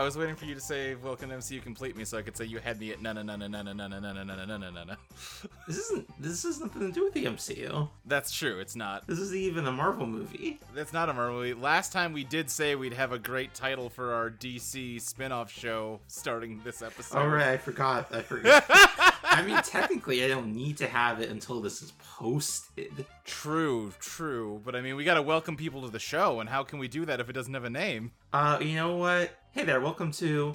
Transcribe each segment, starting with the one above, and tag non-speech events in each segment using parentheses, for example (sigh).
I was waiting for you to say "Welcome MCU Complete Me" so I could say you had me at no no no no no no no no no no no no no no no. This isn't. This has nothing to do with the MCU. That's true. It's not. This isn't even a Marvel movie. That's not a Marvel movie. Last time we did say we'd have a great title for our DC spin-off show starting this episode. All right, I forgot. I forgot. I mean, technically, I don't need to have it until this is posted. True, true. But I mean, we got to welcome people to the show, and how can we do that if it doesn't have a name? Uh, you know what? Hey there, welcome to.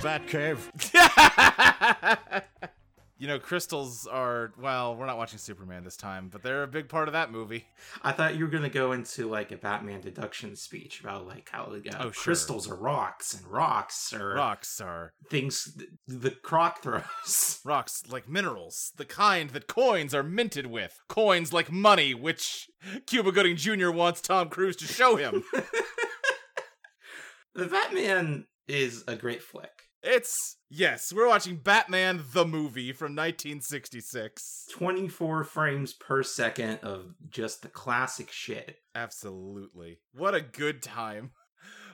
Batcave. (laughs) you know, crystals are well. We're not watching Superman this time, but they're a big part of that movie. I thought you were gonna go into like a Batman deduction speech about like how uh, Oh, sure. crystals are rocks and rocks are Rocks are things th- the croc throws. (laughs) rocks like minerals, the kind that coins are minted with. Coins like money, which Cuba Gooding Jr. wants Tom Cruise to show him. (laughs) the Batman is a great flick. it's yes, we're watching Batman the movie from 1966. 24 frames per second of just the classic shit. Absolutely. What a good time. (laughs)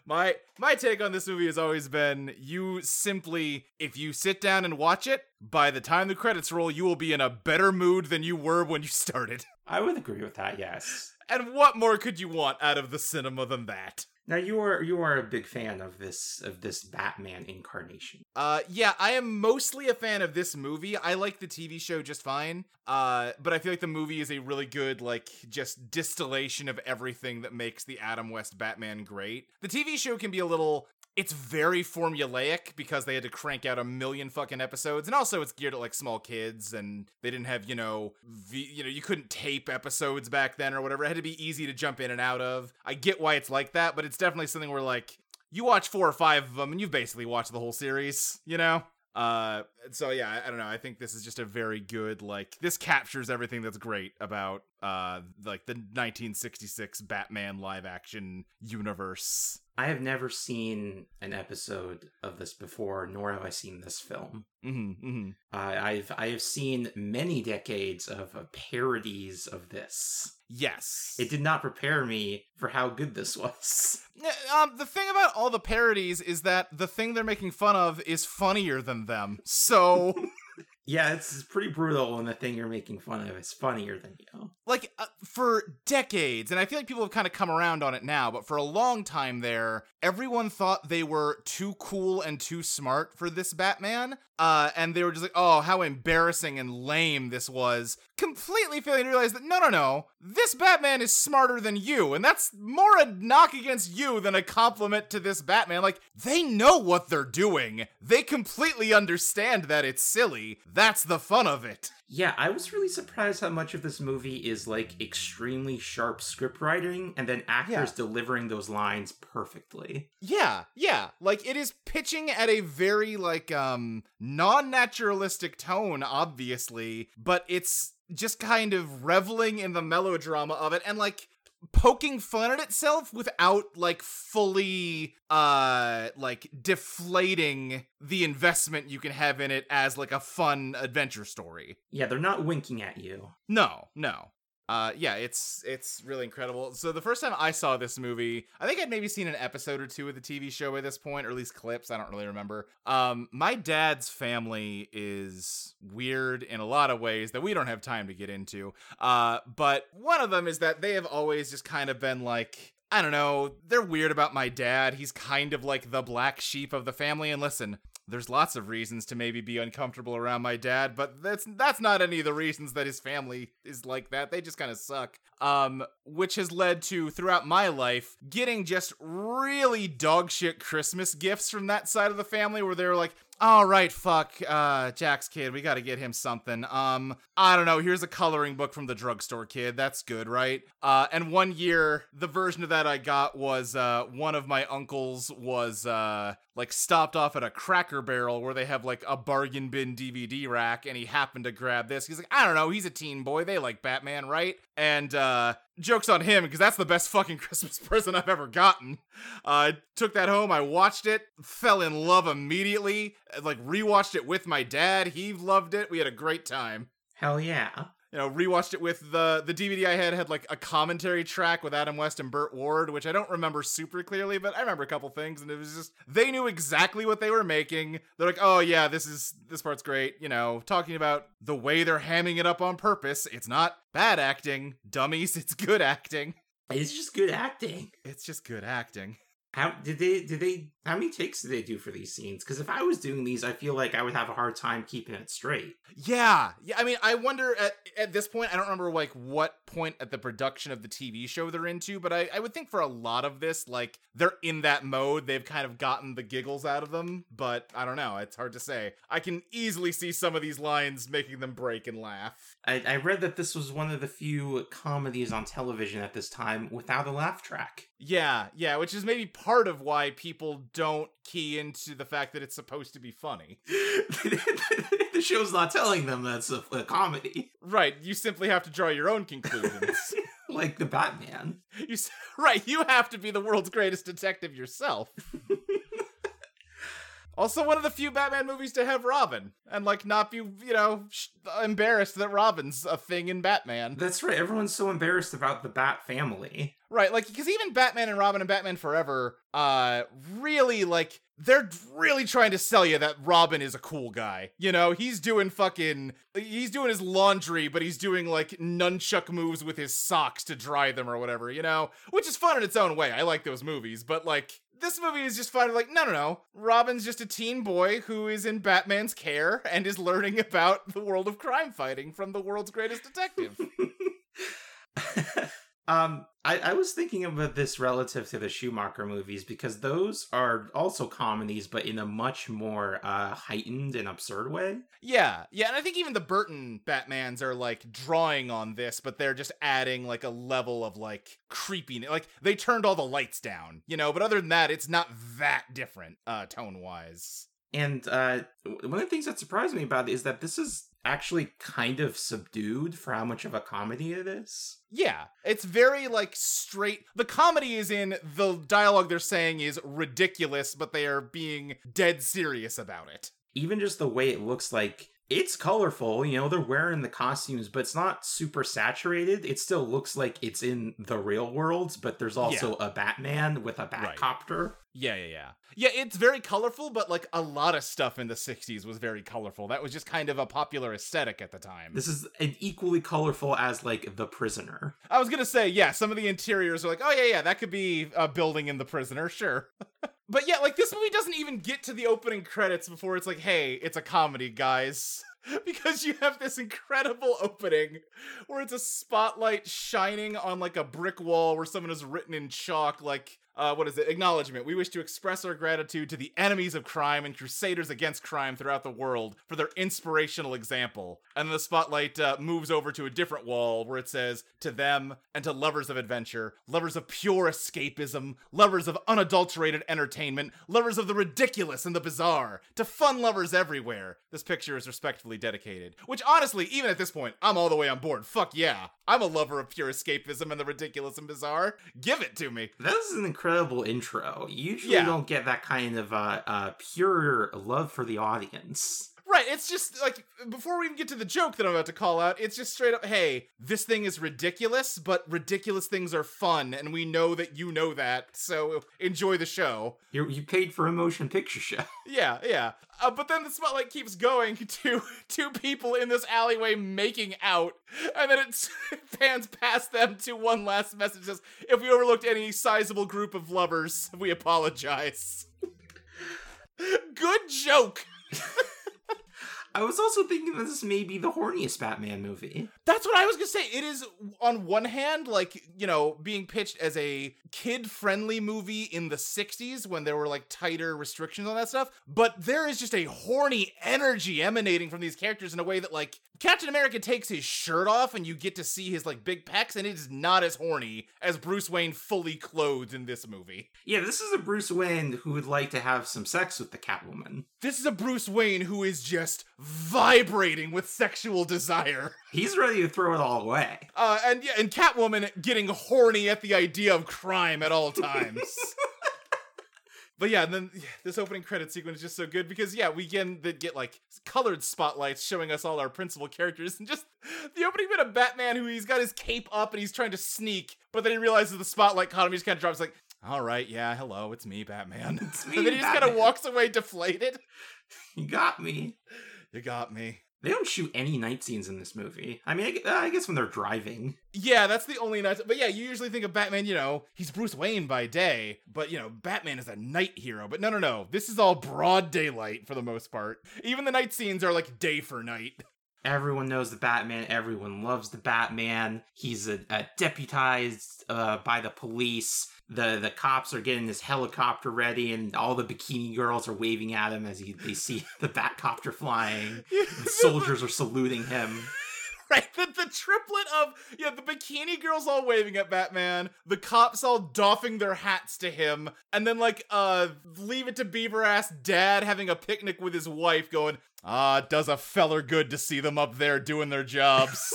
My my take on this movie has always been you simply if you sit down and watch it, by the time the credits roll, you will be in a better mood than you were when you started. I would agree with that, yes. And what more could you want out of the cinema than that? Now you are you are a big fan of this of this Batman incarnation. Uh yeah, I am mostly a fan of this movie. I like the TV show just fine. Uh but I feel like the movie is a really good like just distillation of everything that makes the Adam West Batman great. The TV show can be a little it's very formulaic because they had to crank out a million fucking episodes and also it's geared at like small kids and they didn't have you know v- you know you couldn't tape episodes back then or whatever. It had to be easy to jump in and out of. I get why it's like that but it's definitely something where like you watch four or five of them and you've basically watched the whole series you know? Uh so yeah I, I don't know. I think this is just a very good like this captures everything that's great about uh like the 1966 batman live action universe I have never seen an episode of this before, nor have I seen this film. mm-hmm, mm-hmm. Uh, I've I have seen many decades of uh, parodies of this. yes It did not prepare me for how good this was. (laughs) Um, the thing about all the parodies is that the thing they're making fun of is funnier than them. So, (laughs) Yeah, it's pretty brutal when the thing you're making fun of is funnier than you. like, uh, for decades, and I feel like people have kind of come around on it now, but for a long time there, everyone thought they were too cool and too smart for this Batman. Uh, and they were just like, oh, how embarrassing and lame this was. Completely failing to realize that no, no, no, this Batman is smarter than you, and that's more a knock against you than a compliment to this Batman. Like, they know what they're doing. They completely understand that it's silly. That's the fun of it. Yeah, I was really surprised how much of this movie is like extremely sharp script writing and then actors Yeah. delivering those lines perfectly. Yeah, yeah. Like it is pitching at a very like um non-naturalistic tone obviously, but it's just kind of reveling in the melodrama of it and like poking fun at itself without like fully uh like deflating the investment you can have in it as like a fun adventure story. Yeah, they're not winking at you. No, no. Uh, yeah, it's it's really incredible. So the first time I saw this movie, I think I'd maybe seen an episode or two of the TV show at this point, or at least clips. I don't really remember. Um, my dad's family is weird in a lot of ways that we don't have time to get into. Uh, but one of them is that they have always just kind of been like. I don't know. They're weird about my dad. He's kind of like the black sheep of the family. And listen, there's lots of reasons to maybe be uncomfortable around my dad, but that's that's not any of the reasons that his family is like that. They just kind of suck. Um, which has led to throughout my life getting just really dogshit Christmas gifts from that side of the family where they're like, all right, fuck, uh, Jack's kid, we gotta get him something. Um, I don't know, here's a coloring book from the drugstore kid, that's good, right? Uh, and one year, the version of that I got was, uh, one of my uncles was, uh, like stopped off at a cracker barrel where they have like a bargain bin DVD rack and he happened to grab this. He's like, I don't know, he's a teen boy, they like Batman, right? And, uh, jokes on him because that's the best fucking (laughs) Christmas present I've ever gotten. Uh, I took that home, I watched it, fell in love immediately, uh, like rewatched it with my dad. He loved it. We had a great time. Hell yeah. You know, rewatched it with the the DVD I had had like a commentary track with Adam West and Burt Ward, which I don't remember super clearly, but I remember a couple things, and it was just they knew exactly what they were making. They're like, oh yeah, this is this part's great. You know, talking about the way they're hamming it up on purpose. It's not bad acting, dummies. It's good acting. It's just good acting. It's just good acting. How did they? Did they? How many takes do they do for these scenes? Because if I was doing these, I feel like I would have a hard time keeping it straight. Yeah, yeah. I mean, I wonder at at this point. I don't remember like what point at the production of the TV show they're into, but I I would think for a lot of this, like they're in that mode. They've kind of gotten the giggles out of them, but I don't know. It's hard to say. I can easily see some of these lines making them break and laugh. I, I read that this was one of the few comedies on television at this time without a laugh track. Yeah, yeah, which is maybe part of why people don't key into the fact that it's supposed to be funny. (laughs) the show's not telling them that's a, a comedy, Right, you simply have to draw your own conclusions. (laughs) like the Batman. you (laughs) right, you have to be the world's greatest detective yourself. also, one of the few Batman movies to have Robin, and like not be, you know, sh- embarrassed that Robin's a thing in Batman. That's right. Everyone's so embarrassed about the Bat family. Right, like because even Batman and Robin and Batman Forever, uh, really like they're really trying to sell you that Robin is a cool guy. You know, he's doing fucking, he's doing his laundry, but he's doing like nunchuck moves with his socks to dry them or whatever. You know, which is fun in its own way. I like those movies, but like. This movie is just fun. Like, no, no, no. Robin's just a teen boy who is in Batman's care and is learning about the world of crime fighting from the world's greatest detective. (laughs) um, I, I was thinking about this relative to the Schumacher movies because those are also comedies, but in a much more uh, heightened and absurd way. Yeah, yeah, and I think even the Burton Batmans are like drawing on this, but they're just adding like a level of like creepiness. Like they turned all the lights down, you know, but other than that, it's not that different uh tone wise. And uh, one of the things that surprised me about it is that this is actually kind of subdued for how much of a comedy it is. Yeah, it's very like straight. The comedy is in the dialogue they're saying is ridiculous, but they are being dead serious about it. Even just the way it looks like it's colorful, you know, they're wearing the costumes, but it's not super saturated. It still looks like it's in the real world, but there's also a Batman with a Right. Batcopter. Yeah, yeah, yeah. Yeah, it's very colorful, but like a lot of stuff in the 60s was very colorful. That was just kind of a popular aesthetic at the time. This is an equally colorful as like The Prisoner. I was gonna say, yeah, some of the interiors are like, oh yeah, yeah, that could be a building in the prisoner, sure. (laughs) but yeah, like this movie doesn't even get to the opening credits before it's like, hey, it's a comedy, guys. (laughs) because you have this incredible opening where it's a spotlight shining on like a brick wall where someone has written in chalk like uh, what is it? Acknowledgement. We wish to express our gratitude to the enemies of crime and crusaders against crime throughout the world for their inspirational example. And the spotlight uh, moves over to a different wall where it says, To them and to lovers of adventure, lovers of pure escapism, lovers of unadulterated entertainment, lovers of the ridiculous and the bizarre, to fun lovers everywhere. This picture is respectfully dedicated. Which, honestly, even at this point, I'm all the way on board. Fuck yeah. I'm a lover of pure escapism and the ridiculous and bizarre. Give it to me. That is an incredible intro. You usually Yeah. don't get that kind of uh, uh, pure love for the audience. Right, it's just like before we even get to the joke that I'm about to call out, it's just straight up, hey, this thing is ridiculous, but ridiculous things are fun, and we know that you know that, so enjoy the show. You you paid for a motion picture show. (laughs) Yeah, yeah. Uh, but then the spotlight keeps going (laughs) to two people in this alleyway making out, and then it pans (laughs) past them to one last message says, if we overlooked any sizable group of lovers, we apologize. Good joke. I was also thinking that this may be the horniest Batman movie. That's what I was gonna say. It is on one hand, like, you know, being pitched as a kid-friendly movie in the 60s when there were like tighter restrictions on that stuff, but there is just a horny energy emanating from these characters in a way that like Captain America takes his shirt off and you get to see his like big pecs, and it is not as horny as Bruce Wayne fully clothed in this movie. Yeah, this is a Bruce Wayne who would like to have some sex with the Catwoman. This is a Bruce Wayne who is just vibrating with sexual desire. He's ready to throw it all away. Uh, and yeah, and Catwoman getting horny at the idea of crime at all times. (laughs) but yeah, and then yeah, this opening credit sequence is just so good because yeah, we that get like colored spotlights showing us all our principal characters and just the opening bit of Batman who he's got his cape up and he's trying to sneak, but then he realizes the spotlight caught him. He just kind of drops like, "All right, yeah, hello, it's me, Batman." It's (laughs) me, and then he just kind of walks away deflated. You got me. You got me. They don't shoot any night scenes in this movie. I mean, I I guess when they're driving. Yeah, that's the only night. But yeah, you usually think of Batman, you know, he's Bruce Wayne by day, but you know, Batman is a night hero. But no, no, no. This is all broad daylight for the most part. Even the night scenes are like day for night. Everyone knows the Batman. Everyone loves the Batman. He's a, a deputized uh, by the police. The the cops are getting his helicopter ready, and all the bikini girls are waving at him as he, they see (laughs) the Batcopter flying. (laughs) The soldiers are saluting him. (laughs) Right, the, the triplet of yeah, the bikini girls all waving at Batman, the cops all doffing their hats to him, and then like uh leave it to Beaver ass dad having a picnic with his wife, going, ah, it does a feller good to see them up there doing their jobs.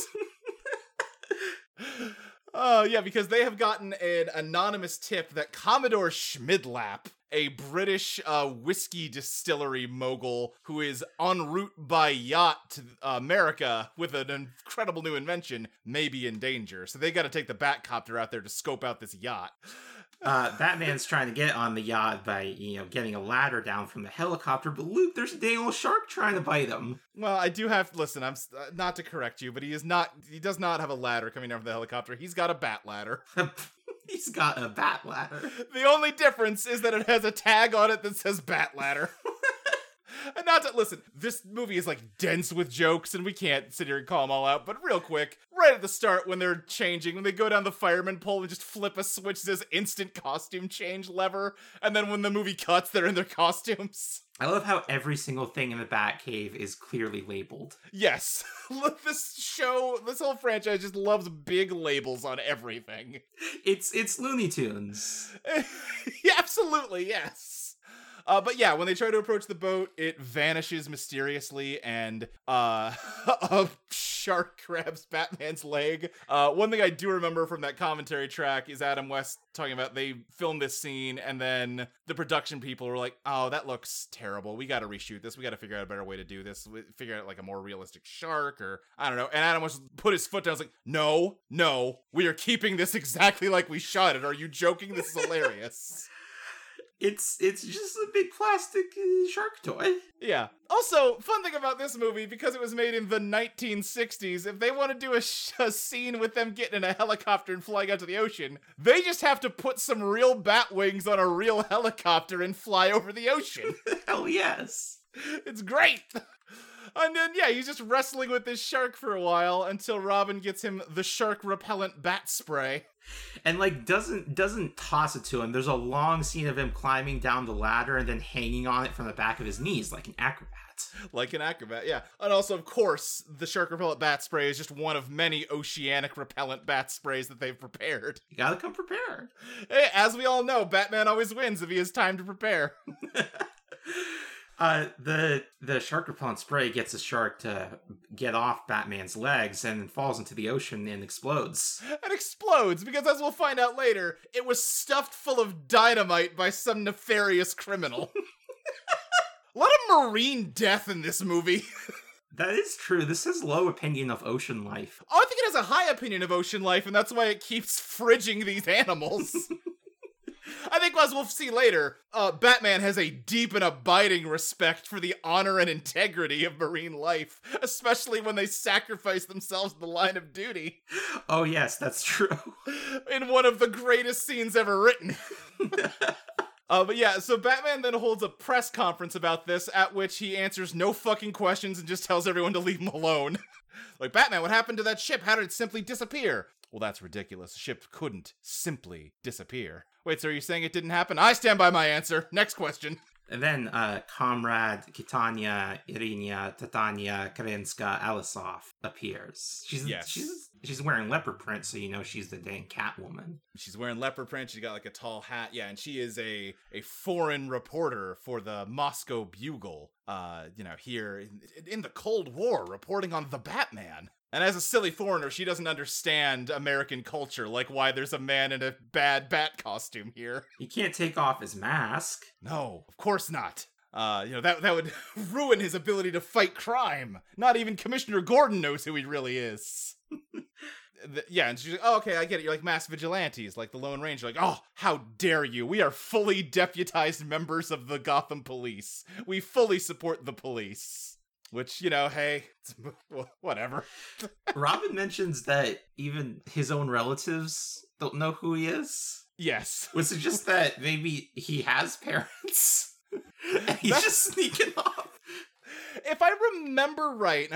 Oh, yeah, because they have gotten an anonymous tip that Commodore Schmidlap, a British uh, whiskey distillery mogul who is en route by yacht to uh, America with an incredible new invention, may be in danger. So they got to take the Batcopter out there to scope out this yacht. Uh, Batman's trying to get on the yacht by you know getting a ladder down from the helicopter, but Luke, there's a dang old shark trying to bite him. Well, I do have listen. I'm uh, not to correct you, but he is not. He does not have a ladder coming down from the helicopter. He's got a bat ladder. (laughs) He's got a bat ladder. The only difference is that it has a tag on it that says Bat Ladder. (laughs) and not to listen, this movie is like dense with jokes, and we can't sit here and call them all out. But real quick, right at the start, when they're changing, when they go down the fireman pole and just flip a switch, this instant costume change lever, and then when the movie cuts, they're in their costumes. I love how every single thing in the Batcave is clearly labeled. Yes, look, (laughs) this show, this whole franchise just loves big labels on everything. It's it's Looney Tunes. (laughs) yeah, absolutely, yes. Uh, but yeah, when they try to approach the boat, it vanishes mysteriously, and uh, (laughs) a shark (laughs) grabs Batman's leg. Uh, one thing I do remember from that commentary track is Adam West talking about they filmed this scene, and then the production people were like, "Oh, that looks terrible. We got to reshoot this. We got to figure out a better way to do this. We- Figure out like a more realistic shark, or I don't know." And Adam West put his foot down. I was like, "No, no, we are keeping this (laughs) exactly like we shot it. Are you joking? This is hilarious." It's it's just a big plastic uh, shark toy. Yeah. Also, fun thing about this movie, because it was made in the 1960s, if they want to do a, sh- a scene with them getting in a helicopter and flying out to the ocean, they just have to put some real bat wings on a real helicopter and fly over the ocean. (laughs) Hell yes. it's great. (laughs) And then, yeah, he's just wrestling with this shark for a while until Robin gets him the shark repellent bat spray. And like doesn't doesn't toss it to him. There's a long scene of him climbing down the ladder and then hanging on it from the back of his knees like an acrobat. Like an acrobat, yeah. And also, of course, the shark repellent bat spray is just one of many oceanic repellent bat sprays that they've prepared. You gotta come prepared. Hey, as we all know, Batman always wins if he has time to prepare. (laughs) Uh, the the shark repellent spray gets the shark to get off Batman's legs and then falls into the ocean and explodes. and explodes because, as we'll find out later, it was stuffed full of dynamite by some nefarious criminal. (laughs) A lot of marine death in this movie. (laughs) That is true. This has low opinion of ocean life. Oh, I think it has a high opinion of ocean life, and that's why it keeps fridging these animals. (laughs) I think, as we'll see later, uh, Batman has a deep and abiding respect for the honor and integrity of marine life, especially when they sacrifice themselves in the line of duty Oh yes, that's true. (laughs) in one of the greatest scenes ever written. (laughs) Uh, but yeah, so Batman then holds a press conference about this, at which he answers no fucking questions and just tells everyone to leave him alone. (laughs) like, Batman, what happened to that ship? How did it simply disappear? Well, that's ridiculous. The ship couldn't simply disappear. Wait, so are you saying it didn't happen? I stand by my answer. Next question. And then uh, Comrade Kitania Irinia Titania Karenska Alisov appears. She's Yes. she's she's wearing leopard print, so you know she's the dang Catwoman. She's wearing leopard print. She's got like a tall hat. Yeah, and she is a a foreign reporter for the Moscow Bugle. Uh, you know, here in, in the Cold War, reporting on the Batman. And as a silly foreigner, she doesn't understand American culture, like why there's a man in a bad bat costume here. He can't take off his mask. No, of course not. Uh, you know, that that would (laughs) ruin his ability to fight crime. Not even Commissioner Gordon knows who he really is. (laughs) The- yeah, and she's like, oh, okay, I get it. You're like mass vigilantes, like the Lone Ranger. Like, oh, how dare you? We are fully deputized members of the Gotham Police. We fully support the police. Which, you know, hey, it's, (laughs) whatever. (laughs) Robin mentions that even his own relatives don't know who he is. Yes. Would suggest (laughs) that maybe he has parents. and he's That's- just sneaking off. If I remember right,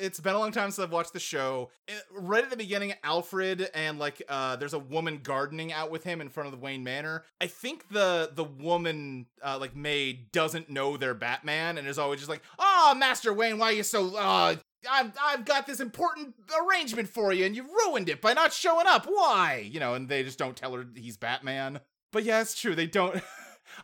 it's been a long time since I've watched the show. eh, Right at the beginning, Alfred and like uh, there's a woman gardening out with him in front of the Wayne Manor. I think the the woman uh, like May doesn't know they're Batman and is always just like, "Oh, Master Wayne, why are you so uh I've I've got this important arrangement for you, and you ruined it by not showing up. Why? You know, and they just don't tell her he's Batman. But yeah, it's true. They don't. (laughs)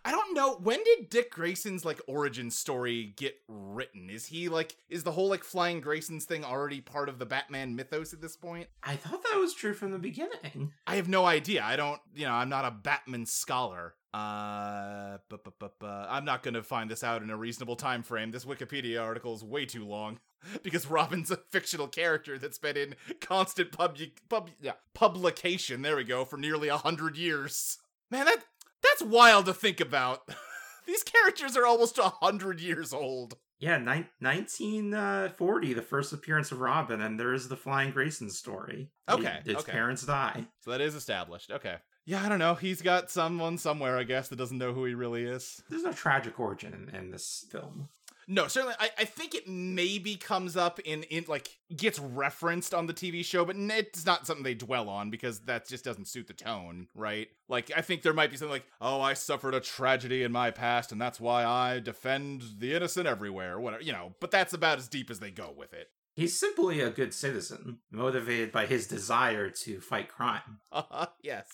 I don't know when did Dick Grayson's like origin story get written? Is he like is the whole like flying Graysons thing already part of the Batman mythos at this point? I thought that was true from the beginning. I have no idea. I don't, you know, I'm not a Batman scholar. Uh, but, but, but, but I'm not gonna find this out in a reasonable time frame. This Wikipedia article is way too long (laughs) because Robin's a fictional character that's been in constant pub, pub yeah, publication. There we go for nearly a hundred years. Man, that that's wild to think about. (laughs) These characters are almost a hundred years old. Yeah, ni- 1940, uh, the first appearance of Robin, and there is the Flying Grayson story. Okay, His okay. parents die. So that is established. Okay. Yeah, I don't know. He's got someone somewhere, I guess, that doesn't know who he really is. There's no tragic origin in, in this film. No, certainly. I, I think it maybe comes up in in like gets referenced on the TV show, but it's not something they dwell on because that just doesn't suit the tone, right? Like I think there might be something like, "Oh, I suffered a tragedy in my past, and that's why I defend the innocent everywhere," whatever, you know. But that's about as deep as they go with it. He's simply a good citizen, motivated by his desire to fight crime. Uh, (laughs) yes.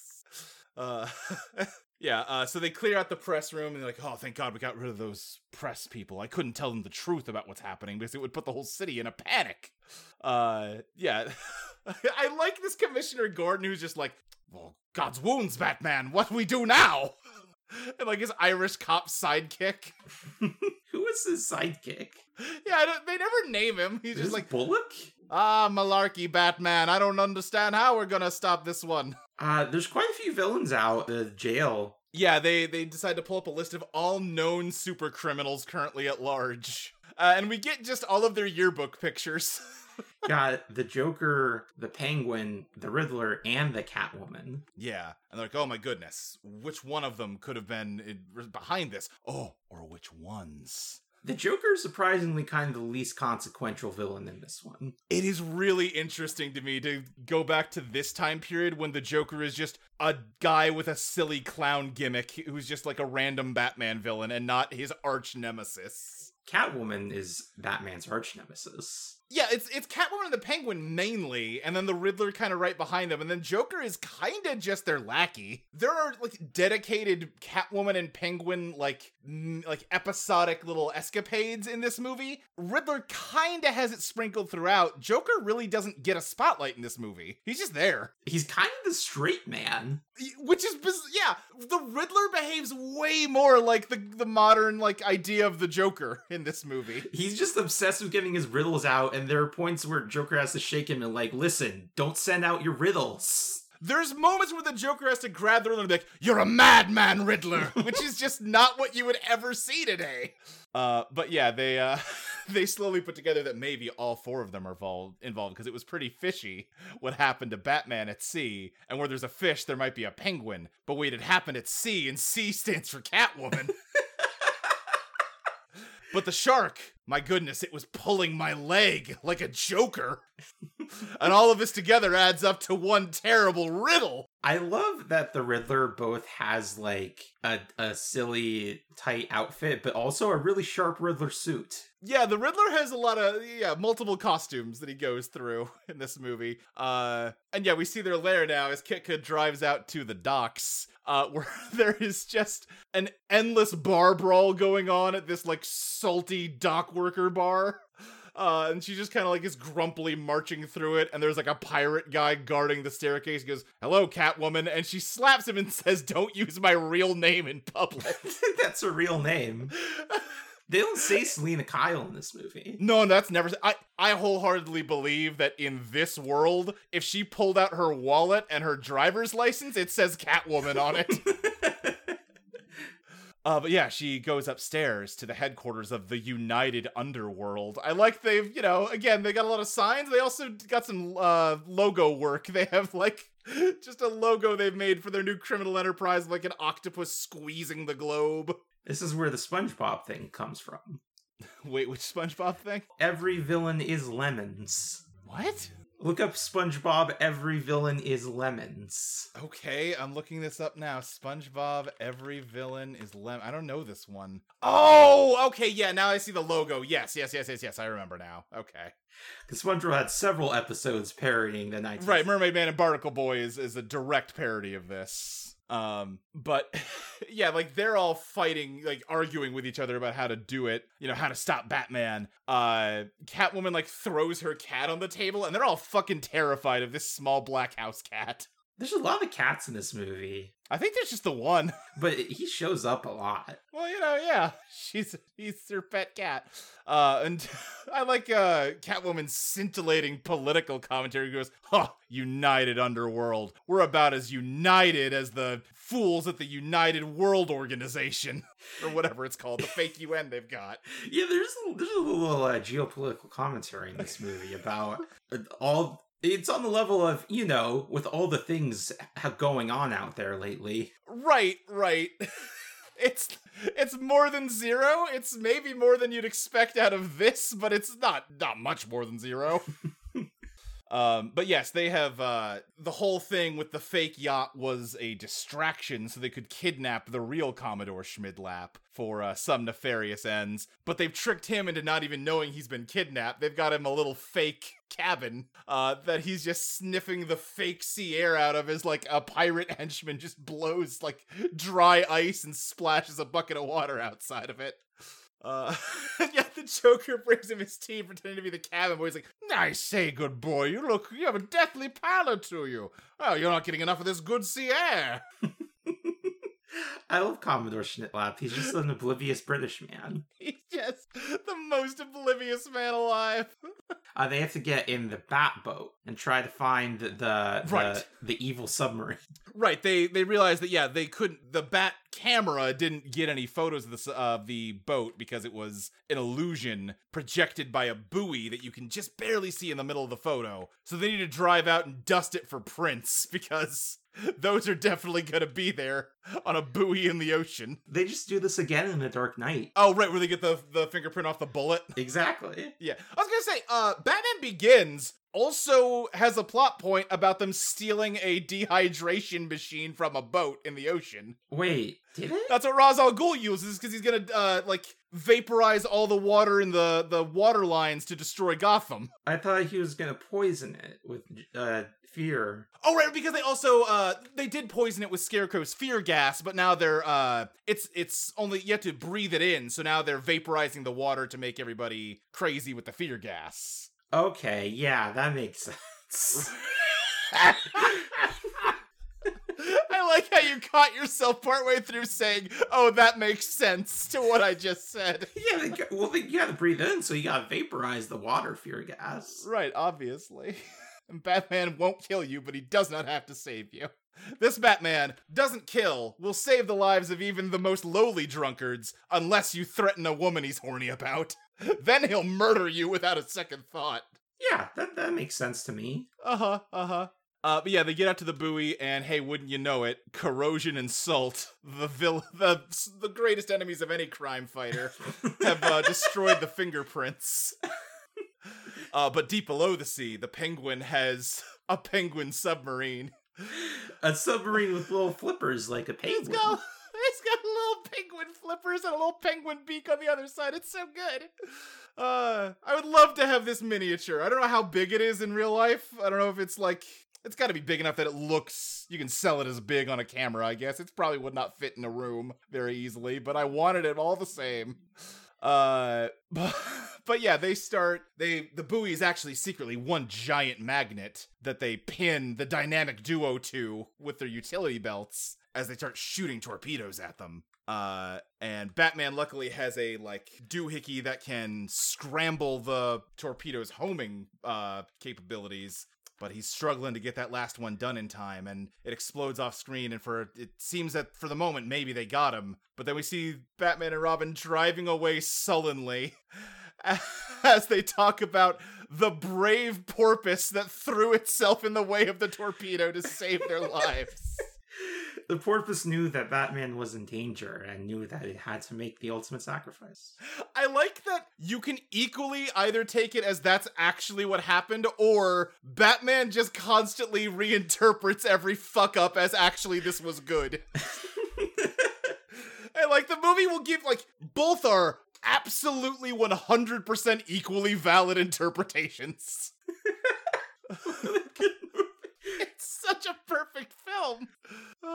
Uh, (laughs) yeah. Uh, so they clear out the press room and they're like, "Oh, thank God we got rid of those press people. I couldn't tell them the truth about what's happening because it would put the whole city in a panic." Uh, yeah. (laughs) I like this Commissioner Gordon who's just like, "Well, God's wounds, Batman. What do we do now?" (laughs) And like his Irish cop sidekick. (laughs) Who is his sidekick? Yeah, they never name him. He's Is just like, Bullock? ah, malarkey, Batman. I don't understand how we're gonna stop this one. Uh, there's quite a few villains out. The jail. Yeah, they they decide to pull up a list of all known super criminals currently at large. Uh, and we get just all of their yearbook pictures. (laughs) Got the Joker, the Penguin, the Riddler, and the Catwoman. yeah, and they're like, "Oh my goodness, which one of them could have been in, behind this? Oh, or which ones?" The Joker is surprisingly kind of the least consequential villain in this one. It is really interesting to me to go back to this time period when the Joker is just a guy with a silly clown gimmick who's just like a random Batman villain and not his arch nemesis. Catwoman is Batman's arch nemesis. Yeah, it's it's Catwoman and the Penguin mainly, and then the Riddler kind of right behind them, and then Joker is kind of just their lackey. There are like dedicated Catwoman and Penguin like m- like episodic little escapades in this movie. Riddler kind of has it sprinkled throughout. Joker really doesn't get a spotlight in this movie. He's just there, He's kind of the straight man. which is biz- yeah. The Riddler behaves way more like the the modern like idea of the Joker in this movie. He's just obsessed with getting his riddles out, and there are points where Joker has to shake him and like, listen, don't send out your riddles. There's moments where the Joker has to grab the Riddler and be like, "You're a madman, Riddler," (laughs) which is just not what you would ever see today. Uh, but yeah, they uh, (laughs) they slowly put together that maybe all four of them are vol- involved because it was pretty fishy what happened to Batman at sea, and where there's a fish, there might be a penguin. But wait, it happened at sea, and C stands for Catwoman. (laughs) But the shark, my goodness, it was pulling my leg (laughs) like a joker. and all of this together adds up to one terrible riddle. I love that the Riddler both has like a, a silly tight outfit, but also a really sharp Riddler suit. Yeah, the Riddler has a lot of yeah, multiple costumes that he goes through (laughs) in this movie. Uh and yeah, we see their lair now as Kitka drives out to the docks, uh (laughs) where there is just an endless bar brawl going on at this like salty dock worker bar. Uh, and she just kind of like is grumpily marching through it, and there's like a pirate guy guarding the staircase. He goes, "Hello, Catwoman," and she slaps him and (laughs) says, "Don't use my real name in public." That's a real name. They don't say Selina Kyle in this movie. no, that's never. I I wholeheartedly believe that in this world, if she pulled out her wallet and her driver's license, it says Catwoman on it. (laughs) Uh, but yeah, she goes upstairs to the headquarters of the United Underworld. I like they've, you know, again, they got a lot of signs. They also got some uh, logo work. They have like just a logo they've made for their new criminal enterprise, like an octopus squeezing the globe. This is where the SpongeBob thing comes from. Wait, which SpongeBob thing? Every villain is lemons. What? Look up SpongeBob. Every villain is lemons. Okay, I'm looking this up now. SpongeBob, every villain is lem. I don't know this one. Oh, okay, yeah. Now I see the logo. Yes, yes, yes, yes, yes. I remember now. Okay. Because SpongeBob had several episodes parodying the 19th. Right, Mermaid Man and Barnacle Boy is, is a direct parody of this. Um, but (laughs) yeah, like they're all fighting, like arguing with each other about how to do it, you know, how to stop Batman. Uh, Catwoman like throws her cat on the table, and they're all fucking terrified of this small black house cat. There's a lot of cats in this movie, I think there's just the one. (laughs) but he shows up a lot. Well, you know, yeah, (laughs) she's he's her pet cat. Uh, and (laughs) I like uh Catwoman's scintillating political commentary. He goes, "Huh, United Underworld. We're about as united as the fools at the United World Organization, or whatever it's called, the fake UN they've got." Yeah, there's a, there's a little uh, geopolitical commentary in this movie about uh, all. It's on the level of you know, with all the things going on out there lately. Right, right. (laughs) It's it's more than zero. It's maybe more than you'd expect out of this, but it's not not much more than zero. (laughs) um, but yes, they have uh, the whole thing with the fake yacht was a distraction, so they could kidnap the real Commodore Schmidlap for uh, some nefarious ends. But they've tricked him into not even knowing he's been kidnapped. They've got him a little fake cabin uh, that he's just sniffing the fake sea air out of as like a pirate henchman just blows like dry ice and splashes a bucket of water outside of it. Uh, (laughs) yeah, the Joker brings him his tea, pretending to be the cabin boy. He's like, "I say, good boy, you look, you have a deathly pallor to you. Oh, you're not getting enough of this good sea air." (laughs) I love Commodore Schmidlap. He's just an oblivious British man. (laughs) He's just the most oblivious man alive. (laughs) Uh, they have to get in the bat boat and try to find the the, Right. the evil submarine. (laughs) Right, they they realized that yeah, they couldn't. The bat camera didn't get any photos of the of the boat because it was an illusion projected by a buoy that you can just barely see in the middle of the photo. So they need to drive out and dust it for prints because those are definitely gonna be there on a buoy in the ocean. They just do this again in The Dark Knight. Oh, right, where they get the the fingerprint off the bullet. (laughs) Exactly. Yeah, I was gonna say, uh, Batman Begins also has a plot point about them stealing a dehydration machine from a boat in the ocean. Wait, did it? That's what Ra's al Ghul uses because he's gonna uh like vaporize all the water in the the water lines to destroy Gotham. (laughs) I thought he was gonna poison it with uh, fear. Oh right, because they also uh they did poison it with Scarecrow's fear gas, but now they're uh it's it's only you have to breathe it in, so now they're vaporizing the water to make everybody crazy with the fear gas. Okay, yeah, that makes sense. (laughs) (laughs) I like how you caught yourself partway through saying, "Oh, that makes sense" to what I just said. (laughs) yeah, they, got- well, they, you gotta breathe in, so you gotta vaporize the water fear gas. Right, obviously. And (laughs) Batman won't kill you, but he does not have to save you. This Batman doesn't kill, will save the lives of even the most lowly drunkards, unless you threaten a woman he's horny about. (laughs) then he'll murder you without a second thought. Yeah, that, that makes sense to me. Uh-huh, uh-huh. Uh, but yeah, they get out to the buoy, and hey, wouldn't you know it, corrosion and salt, the vil- the the greatest enemies of any crime fighter, have uh, (laughs) destroyed the fingerprints. (laughs) Uh, but deep below the sea, the penguin has a penguin submarine. A submarine with little flippers like a It's penguin. got it's got little penguin flippers and a little penguin beak on the other side. It's so good. Uh, I would love to have this miniature. I don't know how big it is in real life. I don't know if it's like it's got to be big enough that it looks you can sell it as big on a camera. I guess it probably would not fit in a room very easily, but I wanted it all the same. Uh, (laughs) but, but yeah, they start. They the buoy is actually secretly one giant magnet that they pin the dynamic duo to with their utility belts as they start shooting torpedoes at them. Uh, and Batman luckily has a like doohickey that can scramble the torpedoes homing uh capabilities. But he's struggling to get that last one done in time, and it explodes off screen. And for it seems that for the moment maybe they got him, but then we see Batman and Robin driving away sullenly (laughs) as they talk about the brave porpoise that threw itself in the way of the torpedo to save their (laughs) lives. The porpoise knew that Batman was in danger and knew that it had to make the ultimate sacrifice. I like that you can equally either take it as that's actually what happened or Batman just constantly reinterprets every fuck up as actually this was good. (laughs) and like the movie will give like both are absolutely 100% equally valid interpretations. (laughs) (laughs) such a perfect film.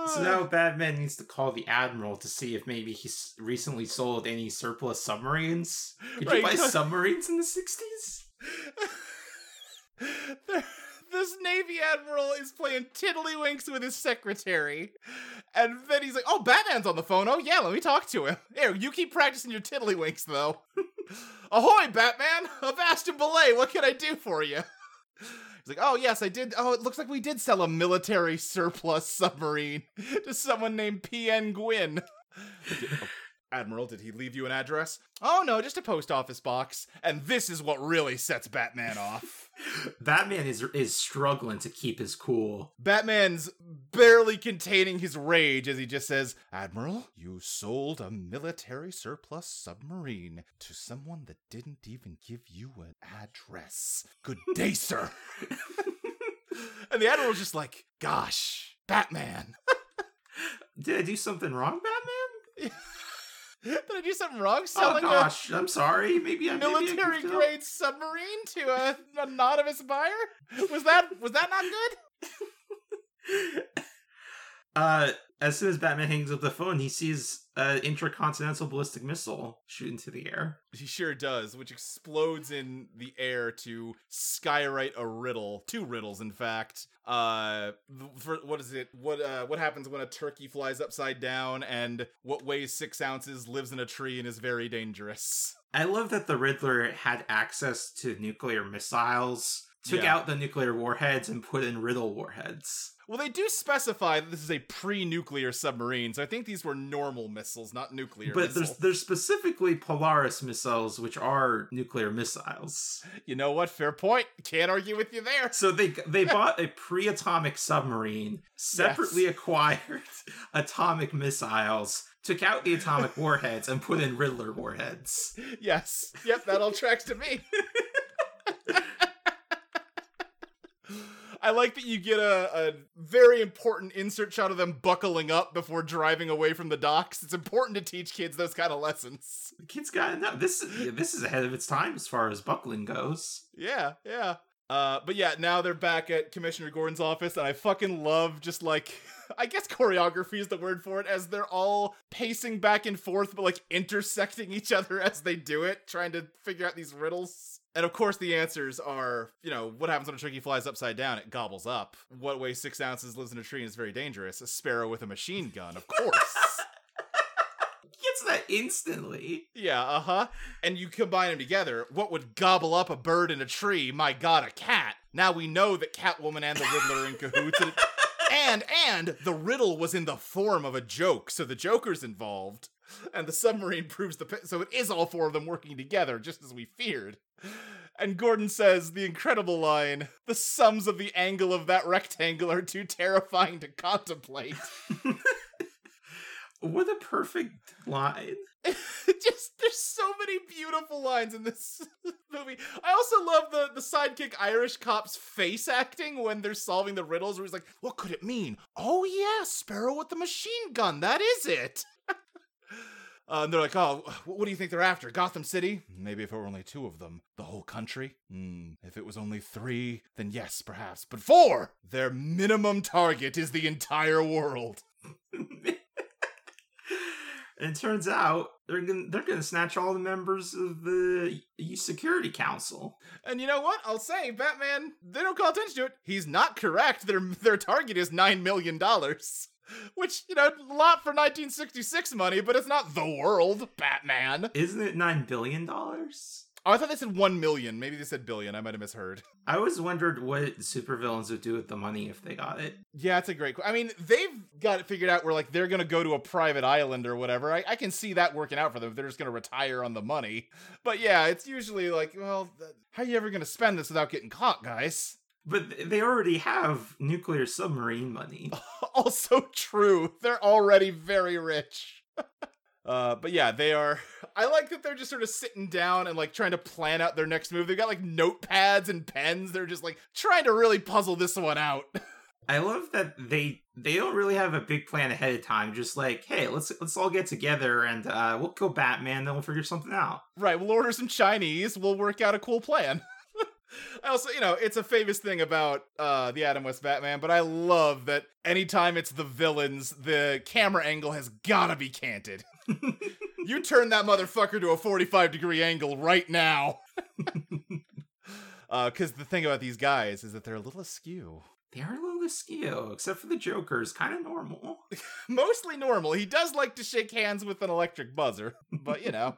So now Batman needs to call the Admiral to see if maybe he's recently sold any surplus submarines. Could Right, you buy submarines in the 60s? (laughs) This Navy Admiral is playing tiddlywinks with his secretary. And then he's like, Oh, Batman's on the phone. Oh, yeah, let me talk to him. Here, you keep practicing your tiddlywinks, though. (laughs) Ahoy, Batman! Avast and belay, what can I do for you? He's like, Oh, yes, I did. Oh, it looks like we did sell a military surplus submarine (laughs) to someone named P.N. Guin. Oh, Admiral, did he leave you an address? Oh, no, just a post office box. And this is what really sets Batman (laughs) off. Batman is is struggling to keep his cool. Batman's barely containing his rage as he just says, Admiral, you sold a military surplus submarine to someone that didn't even give you an address. Good day, sir. (laughs) and the Admiral's just like, Gosh, Batman. (laughs) Did I do something wrong, Batman? Did I do something wrong selling oh gosh, I'm sorry. Maybe a I maybe I military up. grade submarine to a, a anonymous buyer? Was that was that not good? (laughs) Uh, as soon as Batman hangs up the phone, he sees an intercontinental ballistic missile shoot into the air. He sure does, which explodes in the air to skywrite a riddle, two riddles, in fact. Uh, for what is it? What uh, what happens when a turkey flies upside down, and what weighs six ounces, lives in a tree, and is very dangerous? I love that the Riddler had access to nuclear missiles, took Yeah. out the nuclear warheads, and put in riddle warheads. Well, they do specify that this is a pre-nuclear submarine, so I think these were normal missiles, not nuclear. But there's there's specifically Polaris missiles, which are nuclear missiles. you know what? Fair point. Can't argue with you there. So they they (laughs) bought a pre-atomic submarine, separately Yes. acquired (laughs) atomic missiles, took out the atomic (laughs) warheads, and put in Riddler warheads. Yes. Yep, that all tracks to me. I like that you get a, a very important insert shot of them buckling up before driving away from the docks. It's important to teach kids those kind of lessons. The kids got know this. This is ahead of its time as far as buckling goes. Yeah, yeah. Uh, but yeah, now they're back at Commissioner Gordon's office, and I fucking love just like (laughs) I guess choreography is the word for it, as they're all pacing back and forth, but like intersecting each other as they do it, trying to figure out these riddles. And of course, the answers are, you know, what happens when a turkey flies upside down? It gobbles up. What weighs six ounces, lives in a tree, and is very dangerous? A sparrow with a machine gun, of course. (laughs) Gets that instantly. Yeah, uh huh. And you combine them together. What would gobble up a bird in a tree? My God, a cat. Now we know that Catwoman and the Riddler are in cahoots. And, and and the riddle was in the form of a joke, so the Joker's involved, and the submarine (laughs) proves the pi- so it is all four of them working together, just as we feared. And Gordon says the incredible line: "The sums of the angle of that rectangle are too terrifying to contemplate." (laughs) What a perfect line. (laughs) just there's so many beautiful lines in this movie. I also love the the sidekick Irish cop's face acting when they're solving the riddles where he's like, "What could it mean?" "Oh yeah, Sparrow with the machine gun. That is it." Uh, and they're like, "Oh, what do you think they're after? Gotham City? Maybe if it were only two of them. The whole country? Hmm. If it was only three, then yes, perhaps. But four! Their minimum target is the entire world." And (laughs) it turns out they're gonna they're gonna snatch all the members of the Security Council. And you know what? I'll say, Batman. They don't call attention to it. He's not correct. Their their target is nine million dollars. Which, you know, a lot for 1966 money, but it's not the world, Batman. Isn't it nine billion dollars? Oh, I thought they said 1 million. Maybe they said billion. I might have misheard. I always wondered what supervillains would do with the money if they got it. Yeah, it's a great. I mean, they've got it figured out where like they're gonna go to a private island or whatever. I, I can see that working out for them. They're just gonna retire on the money. But yeah, it's usually like, well, th- how are you ever gonna spend this without getting caught, guys? But they already have nuclear submarine money. (laughs) also true. They're already very rich. (laughs) Uh, but yeah, they are. I like that they're just sort of sitting down and like trying to plan out their next move. They've got like notepads and pens. They're just like trying to really puzzle this one out. (laughs) I love that they they don't really have a big plan ahead of time. Just like, hey, let's let's all get together and uh, we'll go Batman. Then we'll figure something out. right, we'll order some Chinese. We'll work out a cool plan. (laughs) I also, you know, it's a famous thing about uh, the Adam West Batman, but I love that anytime it's the villains, the camera angle has gotta be canted. (laughs) you turn that motherfucker to a 45 degree angle right now. Because (laughs) uh, the thing about these guys is that they're a little askew. They are a little askew, except for the Joker's kind of normal. Mostly normal. He does like to shake hands with an electric buzzer, but you know.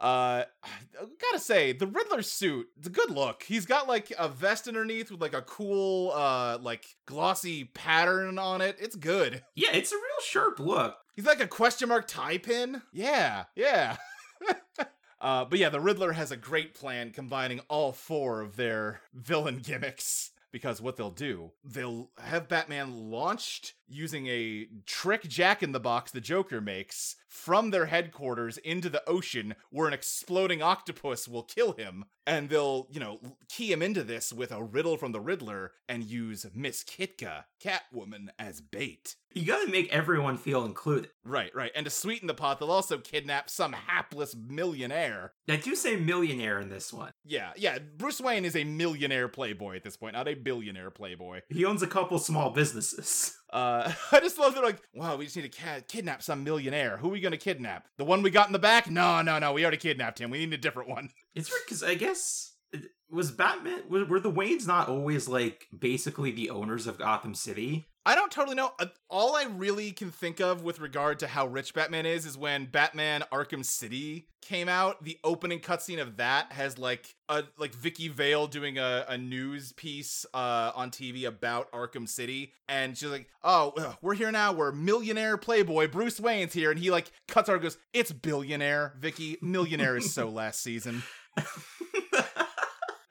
Uh (sighs) gotta say, the Riddler suit, it's a good look. He's got like a vest underneath with like a cool uh like glossy pattern on it. It's good. (laughs) Yeah, it's a real sharp look. He's like a question mark tie pin. Yeah, yeah. (laughs) uh, but yeah, the Riddler has a great plan combining all four of their villain gimmicks because what they'll do, they'll have Batman launched using a trick jack in the box the Joker makes from their headquarters into the ocean where an exploding octopus will kill him. And they'll, you know, key him into this with a riddle from the Riddler and use Miss Kitka, Catwoman, as bait. You gotta make everyone feel included. Right, right. And to sweeten the pot, they'll also kidnap some hapless millionaire. I do say millionaire in this one. Yeah, yeah. Bruce Wayne is a millionaire playboy at this point, not a billionaire playboy. He owns a couple small businesses. (laughs) Uh, (laughs) I just love that, like, wow, we just need to ca- kidnap some millionaire. Who are we going to kidnap? The one we got in the back? No, no, no. We already kidnapped him. We need a different one. It's weird because I guess was Batman were, were the Waynes not always like basically the owners of Gotham City? I don't totally know. Uh, all I really can think of with regard to how rich Batman is is when Batman Arkham City came out. The opening cutscene of that has like a like Vicki Vale doing a, a news piece uh, on TV about Arkham City, and she's like, "Oh, uh, we're here now. We're millionaire playboy Bruce Wayne's here," and he like cuts her goes, "It's billionaire, Vicki. Millionaire is so (laughs) last season." (laughs)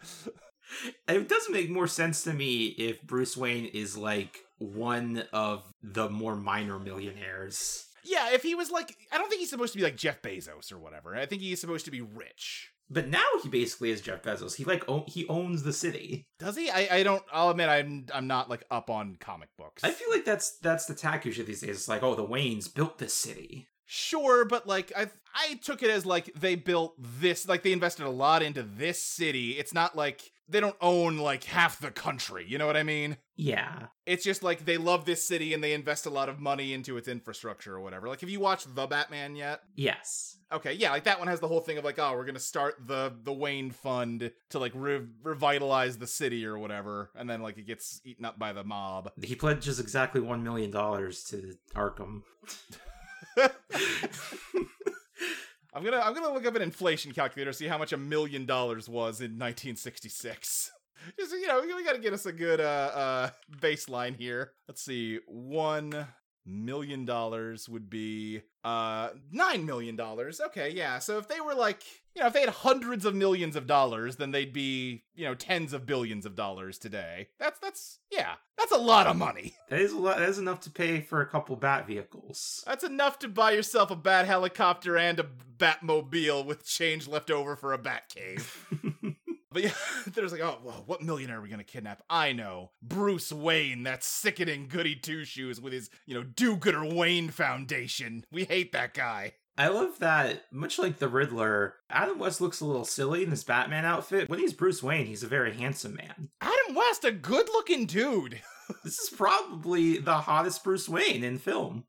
(laughs) it does make more sense to me if Bruce Wayne is like one of the more minor millionaires. Yeah, if he was like, I don't think he's supposed to be like Jeff Bezos or whatever. I think he's supposed to be rich. But now he basically is Jeff Bezos. He like o- he owns the city. Does he? I, I don't. I'll admit I'm I'm not like up on comic books. I feel like that's that's the tack should these days. It's like oh the Waynes built this city. Sure, but like I I took it as like they built this like they invested a lot into this city. It's not like they don't own like half the country. You know what I mean? Yeah. It's just like they love this city and they invest a lot of money into its infrastructure or whatever. Like have you watched The Batman yet? Yes. Okay, yeah, like that one has the whole thing of like, oh, we're gonna start the the Wayne Fund to like re- revitalize the city or whatever, and then like it gets eaten up by the mob. He pledges exactly one million dollars to Arkham. (laughs) (laughs) I'm gonna I'm gonna look up an inflation calculator see how much a million dollars was in 1966. (laughs) Just you know, we gotta get us a good uh uh baseline here. Let's see, one million dollars would be uh nine million dollars. Okay, yeah. So if they were like you know, if they had hundreds of millions of dollars, then they'd be, you know, tens of billions of dollars today. That's that's yeah, that's a lot of money. (laughs) That is a lot. That is enough to pay for a couple bat vehicles. That's enough to buy yourself a bat helicopter and a batmobile with change left over for a bat cave. (laughs) But yeah, (laughs) there's like, oh, well, what millionaire are we gonna kidnap? I know, Bruce Wayne, that sickening goody two shoes with his, you know, do-gooder Wayne Foundation. We hate that guy. I love that, much like the Riddler, Adam West looks a little silly in his Batman outfit. When he's Bruce Wayne, he's a very handsome man. Adam West, a good-looking dude. (laughs) this is probably the hottest Bruce Wayne in film.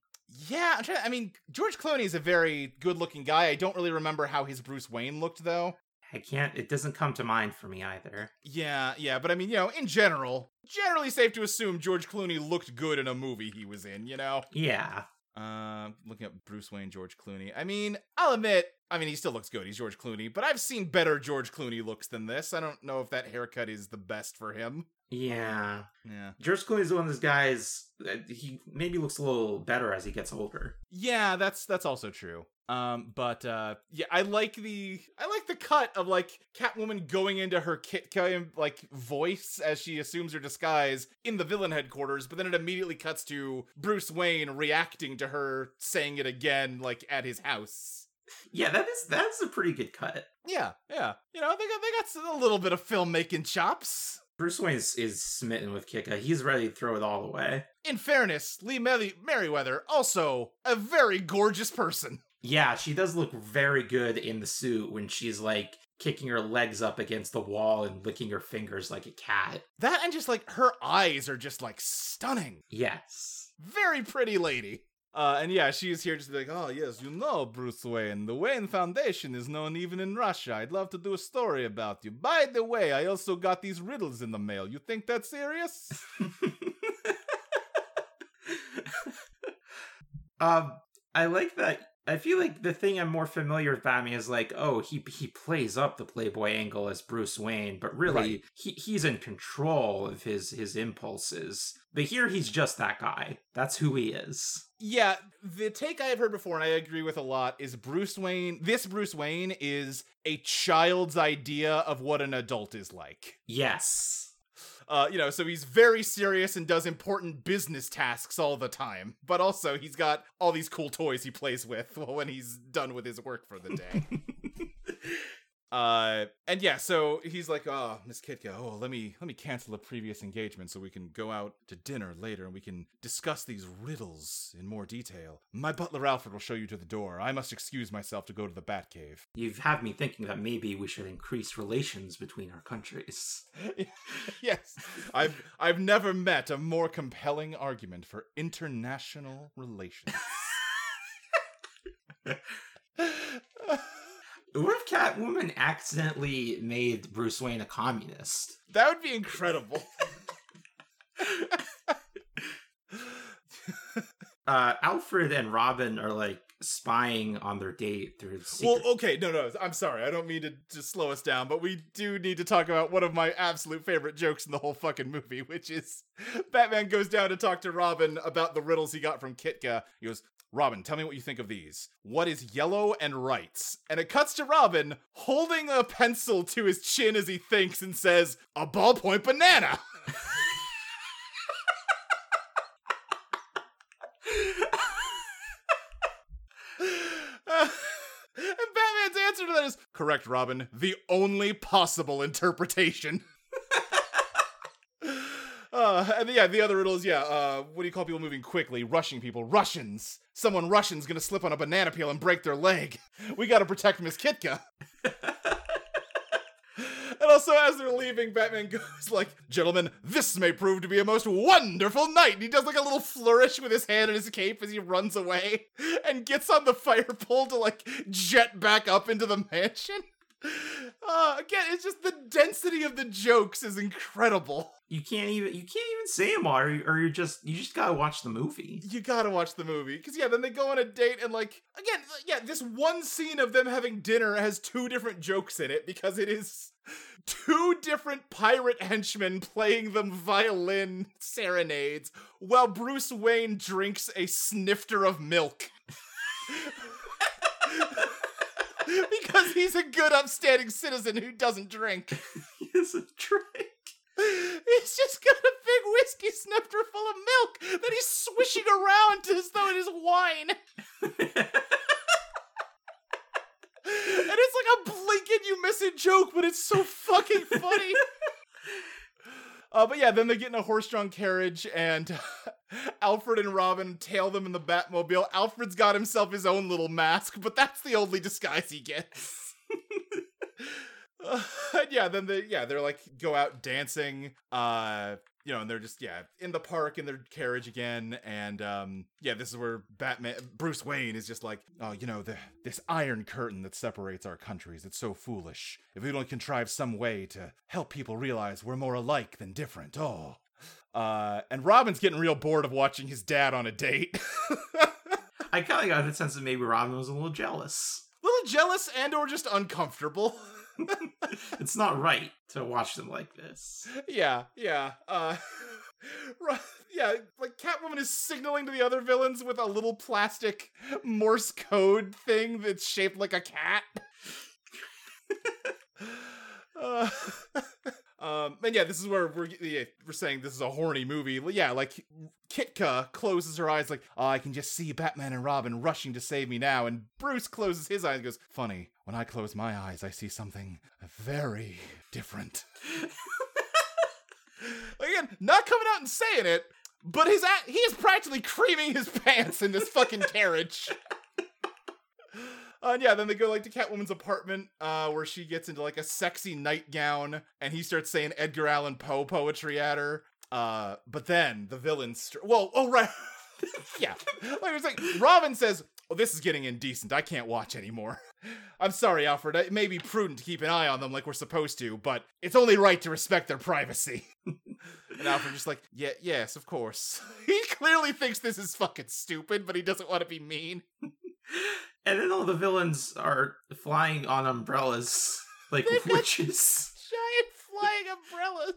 Yeah, I'm trying, I mean, George Clooney is a very good-looking guy. I don't really remember how his Bruce Wayne looked though. I can't. It doesn't come to mind for me either. Yeah, yeah, but I mean, you know, in general, generally safe to assume George Clooney looked good in a movie he was in. You know. Yeah. Uh, looking at Bruce Wayne, George Clooney. I mean, I'll admit, I mean, he still looks good. He's George Clooney, but I've seen better George Clooney looks than this. I don't know if that haircut is the best for him. Yeah. Yeah. George Clooney's one of those guys that he maybe looks a little better as he gets older. Yeah, that's that's also true. Um, but uh, yeah, I like the I like the cut of like Catwoman going into her Kitka like voice as she assumes her disguise in the villain headquarters, but then it immediately cuts to Bruce Wayne reacting to her saying it again, like at his house. Yeah, that is that's a pretty good cut. Yeah, yeah. You know, they got they got a little bit of filmmaking chops. Bruce Wayne is, is smitten with Kitka. He's ready to throw it all away. In fairness, Lee Merri- Meriwether also a very gorgeous person. Yeah, she does look very good in the suit when she's like kicking her legs up against the wall and licking her fingers like a cat. That and just like her eyes are just like stunning. Yes. Very pretty lady. Uh, and yeah, she's here just to like, oh yes, you know Bruce Wayne. The Wayne Foundation is known even in Russia. I'd love to do a story about you. By the way, I also got these riddles in the mail. You think that's serious? (laughs) um, I like that. I feel like the thing I'm more familiar with Batman is like, oh, he he plays up the Playboy angle as Bruce Wayne, but really Right. he he's in control of his his impulses. But here he's just that guy. That's who he is. Yeah, the take I have heard before, and I agree with a lot, is Bruce Wayne. This Bruce Wayne is a child's idea of what an adult is like. Yes. Uh, you know, so he's very serious and does important business tasks all the time, but also he's got all these cool toys he plays with (laughs) when he's done with his work for the day. (laughs) Uh, and yeah, so he's like, "Oh, Miss Kitka, oh, let me let me cancel a previous engagement so we can go out to dinner later and we can discuss these riddles in more detail. My butler Alfred will show you to the door. I must excuse myself to go to the Batcave." You've had me thinking that maybe we should increase relations between our countries. (laughs) yes, I've I've never met a more compelling argument for international relations. (laughs) What if Catwoman accidentally made Bruce Wayne a communist? that would be incredible. (laughs) Uh, Alfred and Robin are like spying on their date through Well, okay, no, no, I'm sorry. I don't mean to, to slow us down, but we do need to talk about one of my absolute favorite jokes in the whole fucking movie, which is Batman goes down to talk to Robin about the riddles he got from Kitka. He goes, Robin, tell me what you think of these. What is yellow and rights? And it cuts to Robin holding a pencil to his chin as he thinks and says, A ballpoint banana. and Batman's answer to that is correct, Robin. The only possible interpretation. Uh, and yeah, the other riddle is yeah. Uh, what do you call people moving quickly? Rushing people. Russians. Someone Russian's gonna slip on a banana peel and break their leg. (laughs) We gotta protect Miss Kitka. (laughs) and also, as they're leaving, Batman goes like, "Gentlemen, this may prove to be a most wonderful night." And he does like a little flourish with his hand and his cape as he runs away (laughs) and gets on the fire pole to like jet back up into the mansion. Uh, again, it's just the density of the jokes is incredible. you can't even you can't even say them all, or, you- or you just you just gotta watch the movie. You gotta watch the movie. Because, yeah, then they go on a date and, like, again, yeah, this one scene of them having dinner has two different jokes in it because it is two different pirate henchmen playing them violin serenades while Bruce Wayne drinks a snifter of milk. (laughs) (laughs) because he's a good, upstanding citizen who doesn't drink. (laughs) It's a drink. He's just got a big whiskey snifter full of milk that he's swishing around as though it is wine. (laughs) And it's like a blink and you miss a joke, but it's so fucking funny. Uh, but yeah, then they get in a horse-drawn carriage, and (laughs) Alfred and Robin tail them in the Batmobile. Alfred's got himself his own little mask, but that's the only disguise he gets. (laughs) Uh, yeah, then they yeah they're like go out dancing. Uh, you know, and they're just yeah in the park in their carriage again, and um, yeah, this is where Batman Bruce Wayne is just like, oh, you know, the this iron curtain that separates our countries, it's so foolish. If we don't contrive some way to help people realize we're more alike than different, oh. Uh, and Robin's getting real bored of watching his dad on a date. I kind of got the sense that maybe Robin was a little jealous. A little jealous and or just uncomfortable. (laughs) (laughs) It's not right to watch them like this. yeah, yeah. Uh (laughs) yeah, like Catwoman is signaling to the other villains with a little plastic Morse code thing that's shaped like a cat. (laughs) uh, um, and yeah, this is where we're yeah, we're saying this is a horny movie. Yeah, like Kitka closes her eyes, like oh, I can just see Batman and Robin rushing to save me now, and Bruce closes his eyes and goes, "Funny, when I close my eyes, I see something very different." (laughs) Again, not coming out and saying it, but his a- he is practically creaming his pants in this fucking carriage. Uh, and yeah, then they go like to Catwoman's apartment, uh, where she gets into like a sexy nightgown, and he starts saying Edgar Allan Poe poetry at her. Uh, but then the villain, str- well, oh right, (laughs) yeah, like it's like Robin says, "Well, this is getting indecent. I can't watch anymore." (laughs) I'm sorry, Alfred. It may be prudent to keep an eye on them like we're supposed to, but it's only right to respect their privacy. (laughs) and Alfred just like, yeah, yes, of course. he clearly thinks this is fucking stupid, but he doesn't want to be mean. And then all the villains are flying on umbrellas like They've (laughs) witches. Giant flying umbrellas.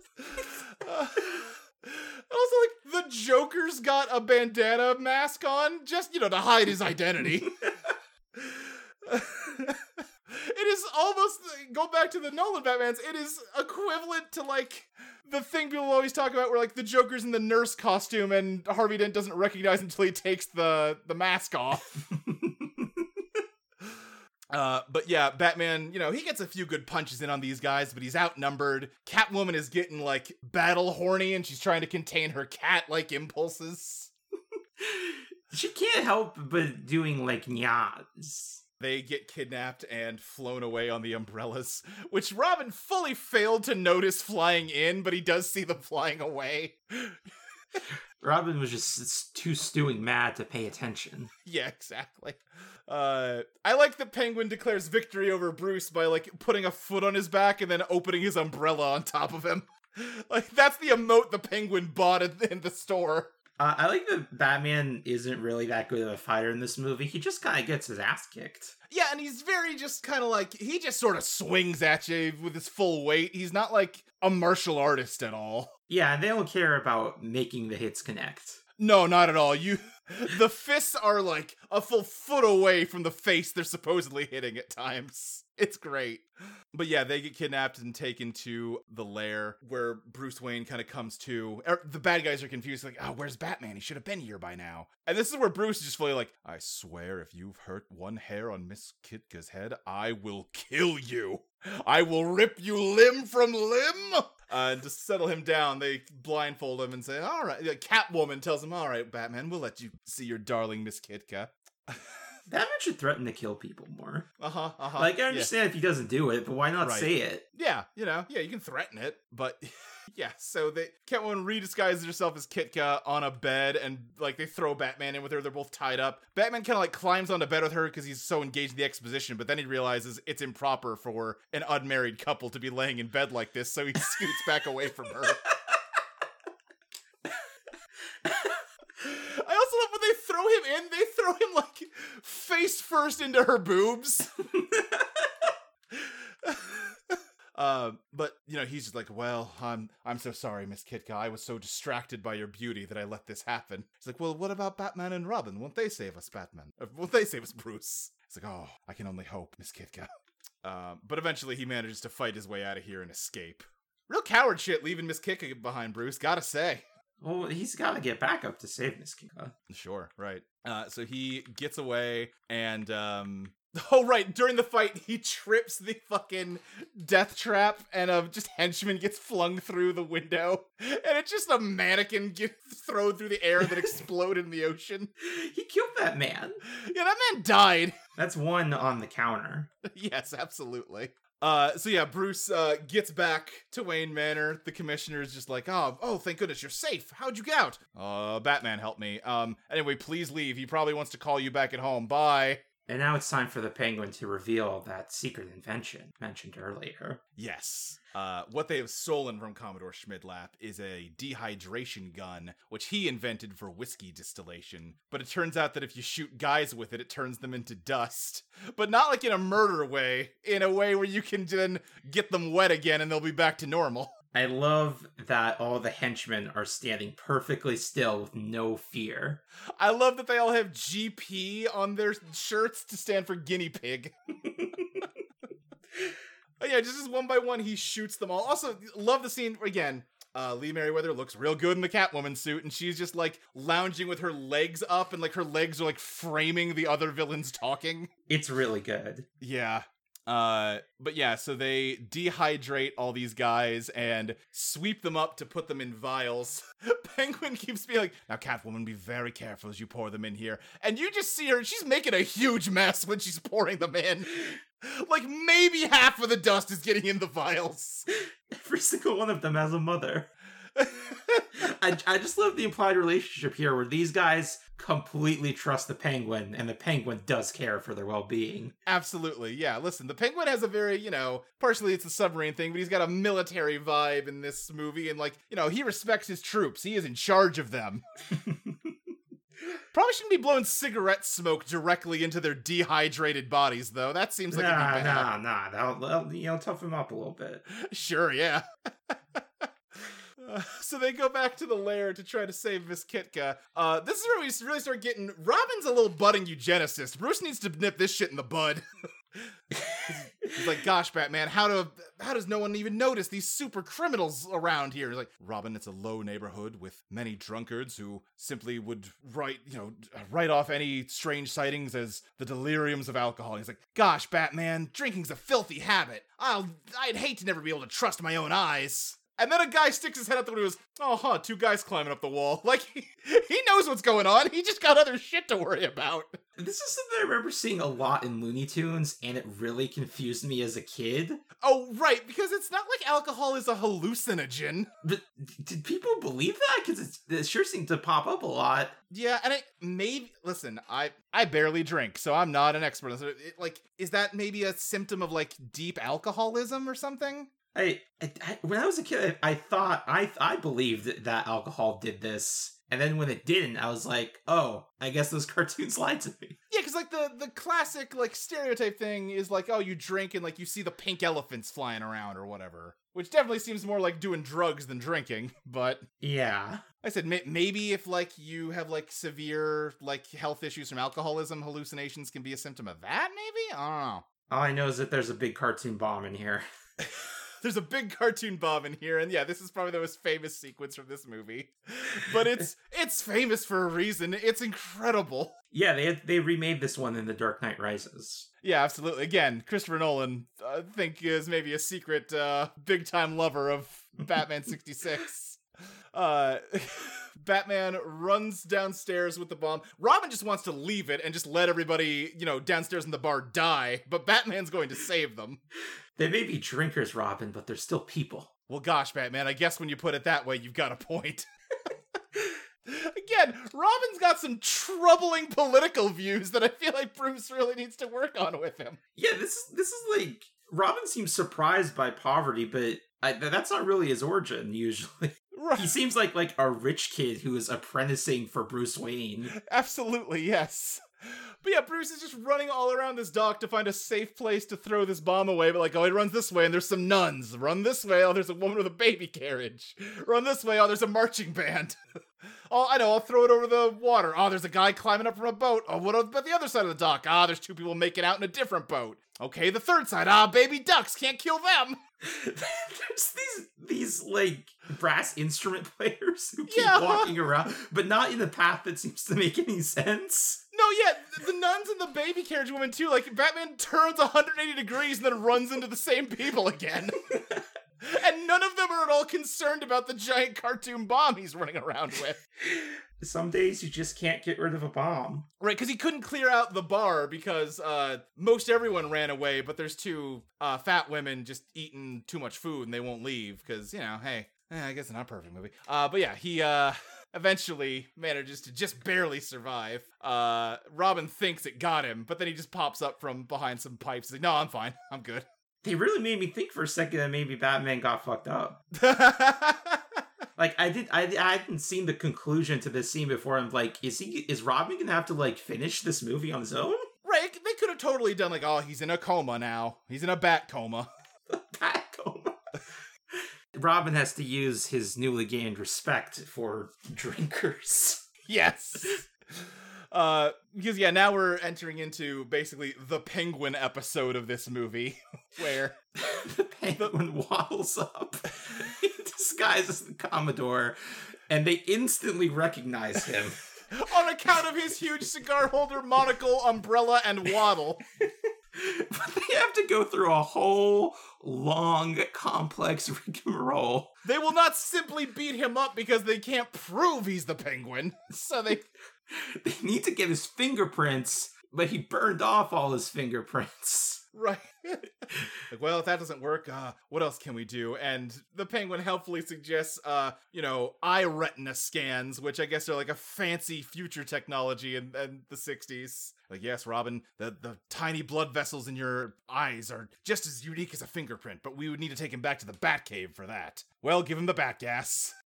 Uh, (laughs) also, like the Joker's got a bandana mask on, just you know, to hide his identity. (laughs) it is almost go back to the Nolan Batmans. It is equivalent to like the thing people always talk about, where like the Joker's in the nurse costume and Harvey Dent doesn't recognize until he takes the the mask off. Uh, but yeah, Batman, you know, he gets a few good punches in on these guys, but he's outnumbered. Catwoman is getting like battle horny and she's trying to contain her cat like impulses. (laughs) she can't help but doing like nyas. They get kidnapped and flown away on the umbrellas, which Robin fully failed to notice flying in, but he does see them flying away. (laughs) Robin was just too stewing mad to pay attention. Yeah, exactly. Uh, I like that Penguin declares victory over Bruce by like putting a foot on his back and then opening his umbrella on top of him. (laughs) Like that's the emote the Penguin bought in, in the store. Uh, I like that Batman isn't really that good of a fighter in this movie. He just kind of gets his ass kicked. Yeah, and he's very just kind of like he just sort of swings at you with his full weight. He's not like a martial artist at all. Yeah, and they don't care about making the hits connect. No, not at all. You the fists are like a full foot away from the face they're supposedly hitting at times. It's great. But yeah, they get kidnapped and taken to the lair where Bruce Wayne kind of comes to. Er, the bad guys are confused, like, oh, where's Batman? He should have been here by now. And this is where Bruce is just fully like, I swear if you've hurt one hair on Miss Kitka's head, I will kill you. I will rip you limb from limb. Uh, and to settle him down, they blindfold him and say, All right. The Catwoman tells him, All right, Batman, we'll let you see your darling Miss Kitka. (laughs) Batman should threaten to kill people more. Uh huh. Uh huh. Like, I understand if he doesn't do it, but why not Right. say it? Yeah, you know, yeah, you can threaten it, but (laughs) yeah. So they Catwoman redisguises herself as Kitka on a bed, and like they throw Batman in with her. They're both tied up. Batman kind of like climbs onto bed with her because he's so engaged in the exposition, but then he realizes it's improper for an unmarried couple to be laying in bed like this, so he (laughs) scoots back away from her. I also love when they throw him in, they throw him like face first into her boobs. (laughs) Uh, but you know, he's like, "Well, I'm I'm so sorry, Miss Kitka. I was so distracted by your beauty that I let this happen." He's like, "Well, what about Batman and Robin? Won't they save us, Batman? Uh, won't they save us, Bruce?" He's like, "Oh, I can only hope, Miss Kitka." (laughs) Uh, but eventually, he manages to fight his way out of here and escape. Real coward shit, leaving Miss Kitka behind, Bruce. Gotta say. Well, he's got to get back up to save Miss Kitka. Sure, right. Uh, so he gets away, and um, (laughs) oh right, during the fight, he trips the fucking death trap, and a just henchman gets flung through the window, (laughs) and it's just a mannequin gets (laughs) thrown through the air that then exploded in the ocean. He killed that man. Yeah, that man died. That's one on the counter. yes, absolutely. Uh, so yeah, Bruce uh, gets back to Wayne Manor. The commissioner is just like, oh, oh, thank goodness you're safe. How'd you get out? Uh, Batman helped me. Um, anyway, please leave. He probably wants to call you back at home. Bye. And now it's time for the penguin to reveal that secret invention mentioned earlier. Yes. Uh, what they have stolen from Commodore Schmidlap is a dehydration gun, which he invented for whiskey distillation. But it turns out that if you shoot guys with it, it turns them into dust. But not like in a murder way, in a way where you can then get them wet again and they'll be back to normal. (laughs) I love that all the henchmen are standing perfectly still with no fear. I love that they all have GP on their shirts to stand for guinea pig. (laughs) Oh, yeah, just as one by one, he shoots them all. Also, love the scene again. Uh, Lee Meriwether looks real good in the Catwoman suit, and she's just like lounging with her legs up, and like her legs are like framing the other villains talking. It's really good. Yeah. Uh, but yeah, so they dehydrate all these guys and sweep them up to put them in vials. (laughs) Penguin keeps being like, "Now, Catwoman, be very careful as you pour them in here." And you just see her; she's making a huge mess when she's pouring them in. (laughs) Like maybe half of the dust is getting in the vials. (laughs) Every single one of them has a mother. I, I just love the implied relationship here where these guys completely trust the penguin and the penguin does care for their well-being Absolutely, yeah. Listen, the penguin has a very, you know, partially it's a submarine thing, but he's got a military vibe in this movie, and like, you know, he respects his troops. He is in charge of them. (laughs) Probably shouldn't be blowing cigarette smoke directly into their dehydrated bodies, though. That seems like nah it'd be nah nah that'll, that'll, you know toughen them up a little bit (laughs) Sure, yeah. (laughs) (laughs) So they go back to the lair to try to save Miss Kitka. Uh, this is where we really start getting. Robin's a little budding eugenicist. Bruce needs to nip this shit in the bud. (laughs) He's like, "Gosh, Batman, how do how does no one even notice these super criminals around here?" He's like, "Robin, it's a low neighborhood with many drunkards who simply would write, you know, write off any strange sightings as the deliriums of alcohol." He's like, "Gosh, Batman, drinking's a filthy habit. I'll I'd hate to never be able to trust my own eyes." And then a guy sticks his head out the window and goes, Oh, huh, two guys climbing up the wall. (laughs) Like, he, he knows what's going on. He just got other shit to worry about. this is something i remember seeing a lot in looney tunes and it really confused me as a kid Oh, right, because it's not like alcohol is a hallucinogen. but did people believe that because it sure seemed to pop up a lot Yeah, and I maybe listen, I I barely drink, so I'm not an expert. It- like, is that maybe a symptom of like deep alcoholism or something? I, I, I when I was a kid, I, thought I I believed that, alcohol did this, and then when it didn't, I was like, oh, I guess those (laughs) cartoons lied to me. Yeah, because like the the classic like stereotype thing is like, oh, you drink and like you see the pink elephants flying around or whatever, which definitely seems more like doing drugs than drinking. (laughs) But Yeah, I said may- maybe if like you have like severe like health issues from alcoholism, hallucinations can be a symptom of that. Maybe I don't know. all I know is that there's a big cartoon bomb in here. (laughs) There's a big cartoon bomb in here, and yeah, this is probably the most famous sequence from this movie. But it's (laughs) it's famous for a reason. It's incredible. Yeah, they they remade this one in The Dark Knight Rises. Yeah, absolutely. Again, Christopher Nolan, I think, is maybe a secret uh, big time lover of (laughs) Batman 66. Uh, (laughs) Batman runs downstairs with the bomb. Robin just wants to leave it and just let everybody, you know, downstairs in the bar die, but Batman's going to save them. They may be drinkers, Robin, but they're still people. Well, gosh, Batman, I guess when you put it that way, you've got a point. (laughs) Again, Robin's got some troubling political views that I feel like Bruce really needs to work on with him. Yeah, this is this is like Robin seems surprised by poverty, but I, that's not really his origin. Usually, he seems like like a rich kid who is apprenticing for Bruce Wayne. Absolutely, yes. But yeah, Bruce is just running all around this dock to find a safe place to throw this bomb away. But like, oh, he runs this way and there's some nuns. Run this way, oh, there's a woman with a baby carriage. Run this way, oh, there's a marching band. (laughs) oh, I know, I'll throw it over the water. Oh, there's a guy climbing up from a boat. Oh, what about the other side of the dock? Ah, there's two people making out in a different boat. Okay, the third side. Ah, baby ducks, can't kill them. (laughs) There's these these like brass instrument (laughs) players who keep Yeah. walking around, but not in the path that seems to make any sense. No, yeah, the nuns and the baby carriage woman too. Like Batman turns 180 degrees and then runs into the same people again. (laughs) and none of them are at all concerned about the giant cartoon bomb he's running around with. some days you just can't get rid of a bomb. Right, because he couldn't clear out the bar because uh, most everyone ran away, but there's two uh, fat women just eating too much food and they won't leave because, you know, hey, eh, I guess it's not a perfect movie. Uh, but yeah, he uh, eventually manages to just barely survive. Uh, Robin thinks it got him, but then he just pops up from behind some pipes. He's like, no, I'm fine. (laughs) I'm good. They really made me think for a second that maybe Batman got fucked up. (laughs) Like I did, I, I hadn't seen the conclusion to this scene before. I'm like, is he, is Robin gonna have to like finish this movie on his own? right, they could have totally done like, oh, he's in a coma now. He's in a bat coma. Robin has to use his newly gained respect for (laughs) drinkers. Yes. Uh, because yeah, now we're entering into basically the penguin episode of this movie, (laughs) where (laughs) the penguin waddles up, disguised as the Commodore, and they instantly recognize him. on account of his huge cigar holder, monocle, umbrella, and waddle. (laughs) but they have to go through a whole long, complex (laughs) rigmarole. They will not simply beat him up because they can't prove he's the penguin. (laughs) So they They need to get his fingerprints, but he burned off all his fingerprints. Right. like, well, if that doesn't work, uh, what else can we do? And the penguin helpfully suggests, uh, you know, eye retina scans, which I guess are like a fancy future technology in, in the 60s. Like, yes, Robin, the, the tiny blood vessels in your eyes are just as unique as a fingerprint, but we would need to take him back to the Batcave for that. Well, give him the bat gas. (laughs)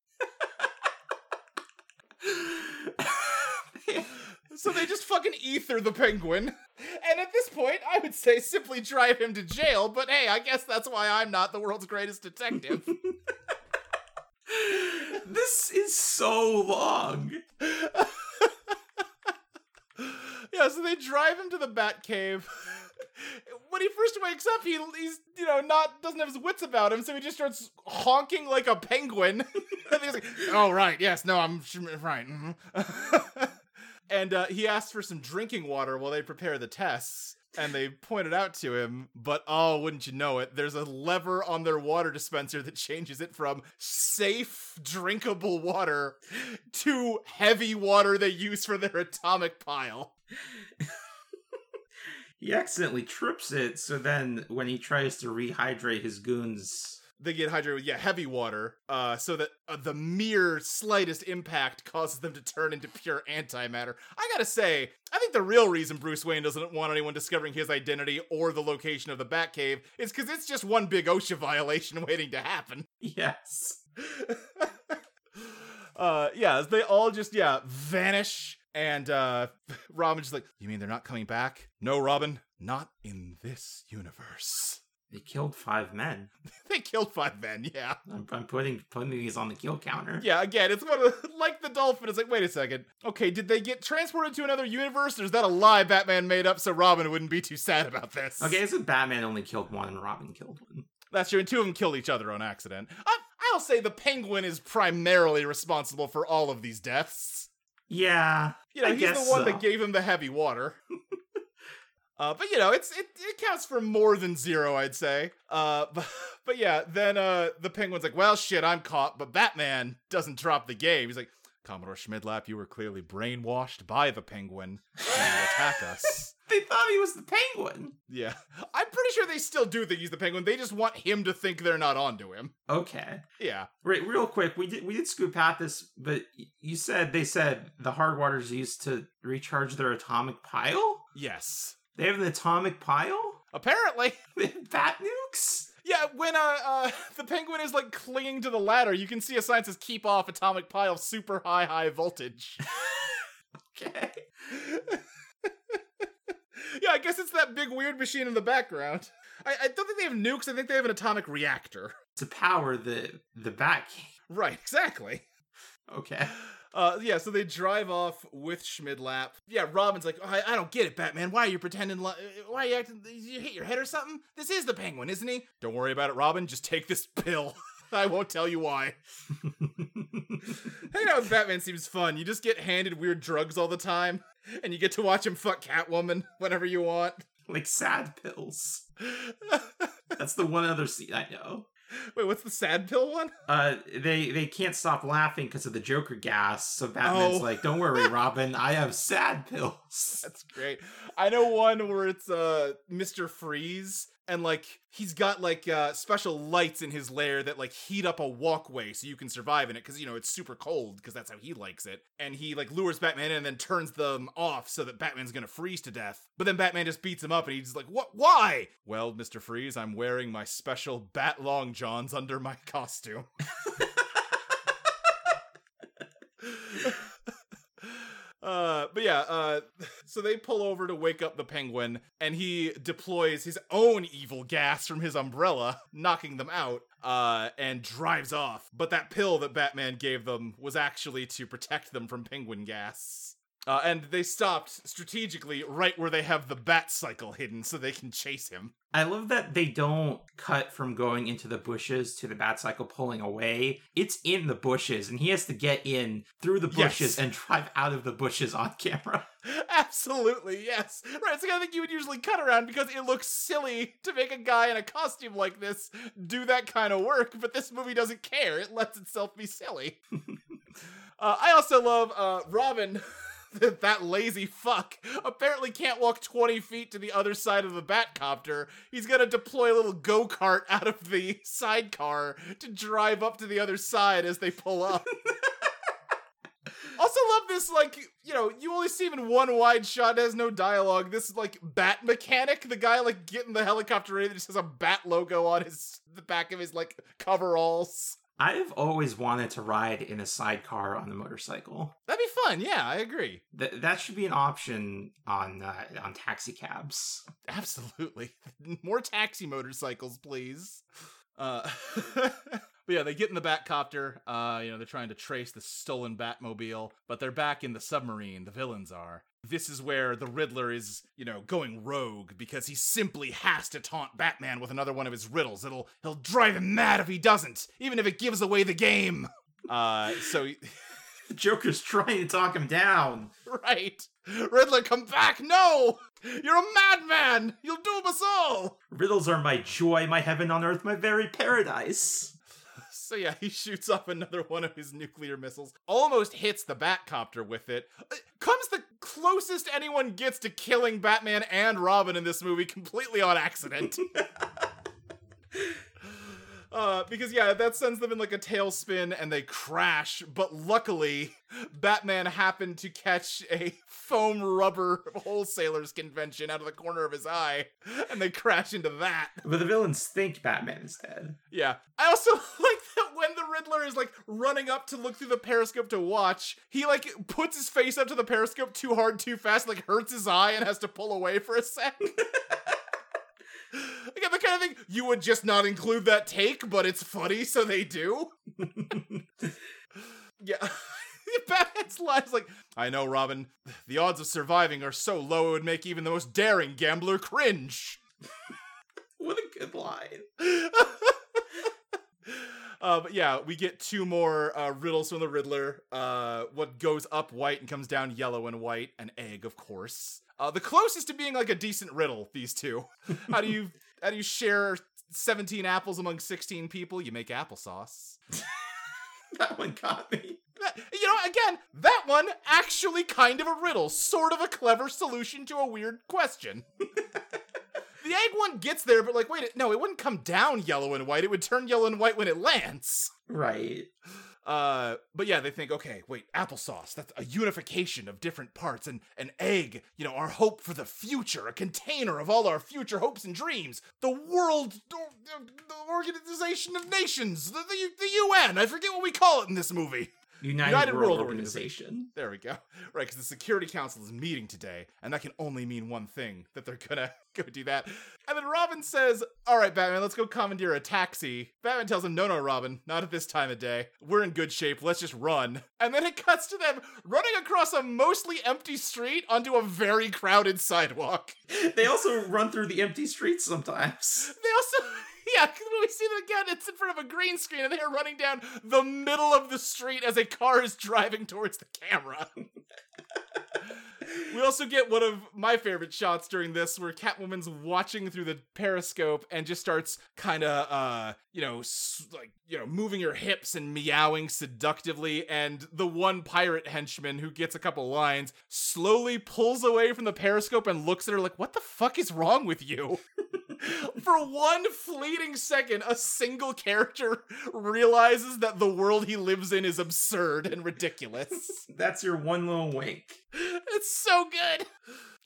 So they just fucking ether the penguin. And at this point, I would say simply drive him to jail, but hey, I guess that's why I'm not the world's greatest detective. (laughs) this is so long. (laughs) yeah, so they drive him to the Bat Cave. (laughs) when he first wakes up, he he's you know not doesn't have his wits about him, so he just starts honking like a penguin. (laughs) and he's like, "Oh right, yes, no, I'm right." mhm." (laughs) and uh, he asks for some drinking water while they prepare the tests. And they pointed out to him, but oh, wouldn't you know it? There's a lever on their water dispenser that changes it from safe, drinkable water to heavy water they use for their atomic pile. He accidentally trips it, so then when he tries to rehydrate his goons, they get hydrated with yeah heavy water uh so that uh, the mere slightest impact causes them to turn into pure antimatter. I gotta say i think the real reason bruce wayne doesn't want anyone discovering his identity or the location of the batcave is because it's just one big osha violation (laughs) waiting to happen. Yes. (laughs) uh yeah they all just yeah vanish and uh (laughs) robin's like you mean they're not coming back no robin not in this universe They killed five men. (laughs) they killed five men yeah I'm, I'm putting putting these on the kill counter. Yeah, again, it's one of (laughs) like the dolphin. It's like, wait a second. Okay, did they get transported to another universe, or is that a lie Batman made up so Robin wouldn't be too sad about this? Okay, it's that Batman only killed one and Robin killed one. that's true. And two of them killed each other on accident. I, I'll say the Penguin is primarily responsible for all of these deaths. Yeah. You know, I he's the one so. that gave him the heavy water. (laughs) Uh, but you know, it's it, it counts for more than zero, I'd say. Uh, (laughs) but, but yeah, then uh, the penguin's like, "Well, shit, I'm caught." But Batman doesn't drop the game. He's like, "Commodore Schmidlap, you were clearly brainwashed by the penguin to attack us." (laughs) They thought he was the penguin. yeah, I'm pretty sure they still do think he's the penguin. They just want him to think they're not onto him. Okay. Yeah, Right, real quick, we did we did scoop at this, but you said they said the hard water's used to recharge their atomic pile? yes, They have an atomic pile? apparently. (laughs) Bat nukes? Yeah, when uh, uh the penguin is like clinging to the ladder, you can see a sign says "Keep off atomic pile, super high, high voltage." (laughs) Okay. (laughs) yeah, I guess it's that big weird machine in the background. I, I don't think they have nukes. I think they have an atomic reactor. To power the the bat king. Right, exactly. Okay. Uh, yeah, so they drive off with Schmidlap. Yeah, Robin's like, oh, I, I don't get it, Batman. Why are you pretending? Li- why are you acting? You hit your head or something? This is the Penguin, isn't he? Don't worry about it, Robin. Just take this pill. (laughs) I won't tell you why. Hanging out with Batman seems fun. You just get handed weird drugs all the time, and you get to watch him fuck Catwoman (laughs) whenever you want. like sad pills. (laughs) That's the one other scene I know. Wait, what's the sad pill one? Uh, they they can't stop laughing because of the Joker gas. So Batman's Oh. like, "Don't worry, (laughs) Robin. I have sad pills." That's great. I know one where it's uh Mr. Freeze and like he's got like uh special lights in his lair that like heat up a walkway so you can survive in it cuz you know it's super cold because that's how he likes it. And he like lures Batman in and then turns them off so that Batman's to freeze to death. But then Batman just beats him up and he's like, "What why?" Well, Mr. Freeze, I'm wearing my special bat long johns under my costume. (laughs) Uh, but yeah, uh, (laughs) so they pull over to wake up the penguin, and he deploys his own evil gas from his umbrella, (laughs) knocking them out, uh, and drives off. But that pill that Batman gave them was actually to protect them from penguin gas. Uh, and they stopped strategically right where they have the bat cycle hidden so they can chase him. I love that they don't cut from going into the bushes to the bat cycle pulling away. It's in the bushes, and he has to get in through the bushes Yes. and drive out of the bushes on camera. (laughs) Absolutely, yes. Right, so I think you would usually cut around because it looks silly to make a guy in a costume like this do that kind of work, but this movie doesn't care. It lets itself be silly. (laughs) uh, I also love uh, Robin. (laughs) that (laughs) that lazy fuck apparently can't walk 20 feet to the other side of the Batcopter. He's gonna deploy a little go kart (laughs) out of the sidecar to drive up to the other side as they pull up. (laughs) Also love this, like, you know, you only see him in one wide shot, it has no dialogue. This like bat mechanic, the guy like getting the helicopter ready that just has a bat logo on his the back of his like coveralls. I've always wanted to ride in a sidecar on a motorcycle. That'd be fun, yeah, I agree. Th- that should be an option on uh, on taxi cabs. Absolutely. (laughs) More taxi motorcycles, please. Uh (laughs) But yeah, they get in the Batcopter. Uh, you know, they're trying to trace the stolen Batmobile, but they're back in the submarine. The villains are. This is where the Riddler is, you know, going rogue because he simply has to taunt Batman with another one of his riddles. It'll he'll drive him mad if he doesn't, even if it gives away the game. (laughs) Uh, so he- The (laughs) Joker's trying to talk him down. right, Riddler, come back! No, you're a madman. You'll doom us all. Riddles are my joy, my heaven on earth, my very paradise. So yeah, he shoots off another one of his nuclear missiles, almost hits the Batcopter with it. Uh, Comes the closest anyone gets to killing Batman and Robin in this movie completely on accident. (laughs) Uh, because yeah, that sends them in like a tailspin and they crash. But luckily, Batman happened to catch a foam rubber wholesalers convention out of the corner of his eye, and they crash into that. But the villains think Batman is dead. Yeah. I also (laughs) like that when the Riddler is like running up to look through the periscope to watch, he like puts his face up to the periscope too hard, too fast, like hurts his eye and has to pull away for a sec. (laughs) Again, the kind of thing you would just not include that take, but it's funny, so they do. (laughs) yeah. (laughs) Batman's line is like, I know, Robin. The odds of surviving are so low it would make even the most daring gambler cringe. (laughs) What a good line. Uh, but yeah, we get two more uh, riddles from the Riddler. Uh, what goes up white and comes down yellow and white, an egg, of course. Uh, the closest to being like a decent riddle. These two. (laughs) how do you how do you share seventeen apples among sixteen people? You make applesauce. (laughs) That one got me. That- You know, again, that one actually kind of a riddle, sort of a clever solution to a weird question. (laughs) the egg one gets there, but like, wait, no, it wouldn't come down yellow and white. It would turn yellow and white when it lands. Right. Uh, but yeah, they think, okay, wait, applesauce, that's a unification of different parts, and an egg, you know, our hope for the future, a container of all our future hopes and dreams, the world, the Organization of Nations, the, the, the UN, I forget what we call it in this movie. (laughs) United, United World, World Organization. There we go. (laughs) Right, because the Security Council is meeting today, and that can only mean one thing that they're gonna (laughs) go do that. And then Robin says, All right, Batman, let's go commandeer a taxi. Batman tells him, No, no, Robin, not at this time of day. We're in good shape. Let's just run. (laughs) And then it cuts to them running across a mostly empty street onto a very crowded sidewalk. They also run through the empty streets sometimes. They also. (laughs) Yeah, when we see them again, it's in front of a green screen, and they are running down the middle of the street as a car is driving towards the camera. (laughs) we also get one of my favorite shots during this where Catwoman's watching through the periscope and just starts kind of, uh, you know, like, you know, moving her hips and meowing seductively. And the one pirate henchman who gets a couple lines slowly pulls away from the periscope and looks at her like, what the fuck is wrong with you? (laughs) (laughs) For one fleeting second, a single character realizes that the world he lives in is absurd and ridiculous. (laughs) That's your one little wink. It's so good.